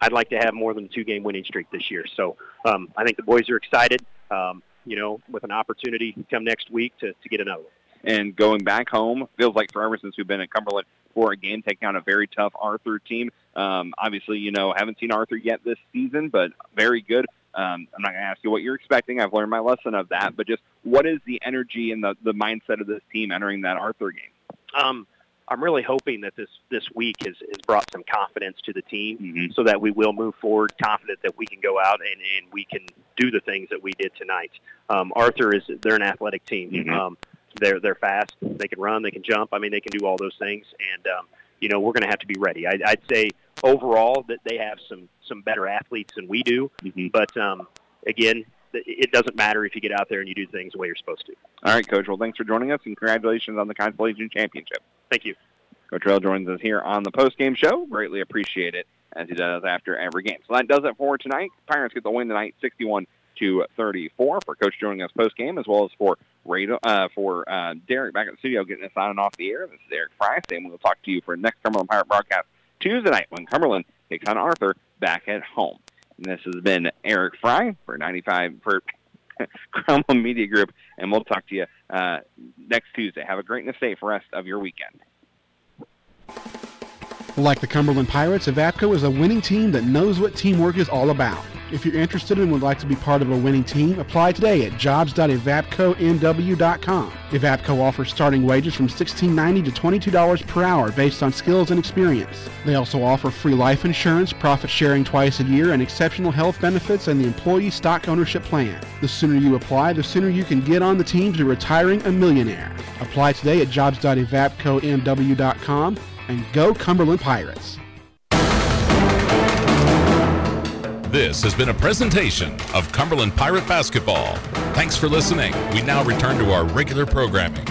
I'd like to have more than a two-game winning streak this year. So um, I think the boys are excited. Um, you know, with an opportunity come next week to, to get another one. and going back home feels like forever since we've been at Cumberland for a game taking on a very tough Arthur team. Um, obviously, you know, haven't seen Arthur yet this season, but very good. Um, I'm not going to ask you what you're expecting. I've learned my lesson of that, but just what is the energy and the, the mindset of this team entering that Arthur game? Um, I'm really hoping that this this week has, has brought some confidence to the team, Mm-hmm. so that we will move forward, confident that we can go out and, and we can do the things that we did tonight. Um, Arthur is they're an athletic team. Mhm. Um, they're they're fast. They can run. They can jump. I mean, they can do all those things. And um, you know, we're going to have to be ready. I, I'd say overall that they have some some better athletes than we do. Mm-hmm. But um, again, it- doesn't matter if you get out there and you do things the way you're supposed to. All right, Coach. Well, thanks for joining us, and congratulations on the Constellation Championship. Thank you. Coach Rail joins us here on the post-game show. Greatly appreciate it, as he does after every game. So that does it for tonight. Pirates get the win tonight, 61 to 34. For Coach joining us post-game, as well as for Rado, uh, for uh, Derek back at the studio getting us on and off the air. This is Derek Fry, and we'll talk to you for next Cumberland Pirate broadcast Tuesday night when Cumberland takes on Arthur back at home. And this has been Eric Fry for 95 for [laughs] Cromwell Media Group, and we'll talk to you uh, next Tuesday. Have a great and safe rest of your weekend. Like the Cumberland Pirates, Evapco is a winning team that knows what teamwork is all about. If you're interested and would like to be part of a winning team, apply today at jobs.evapconw.com. Evapco offers starting wages from $16.90 to $22 per hour based on skills and experience. They also offer free life insurance, profit sharing twice a year, and exceptional health benefits and the employee stock ownership plan. The sooner you apply, the sooner you can get on the team to retiring a millionaire. Apply today at jobs.evapconw.com and go Cumberland Pirates. This has been a presentation of Cumberland Pirate Basketball. Thanks for listening. We now return to our regular programming.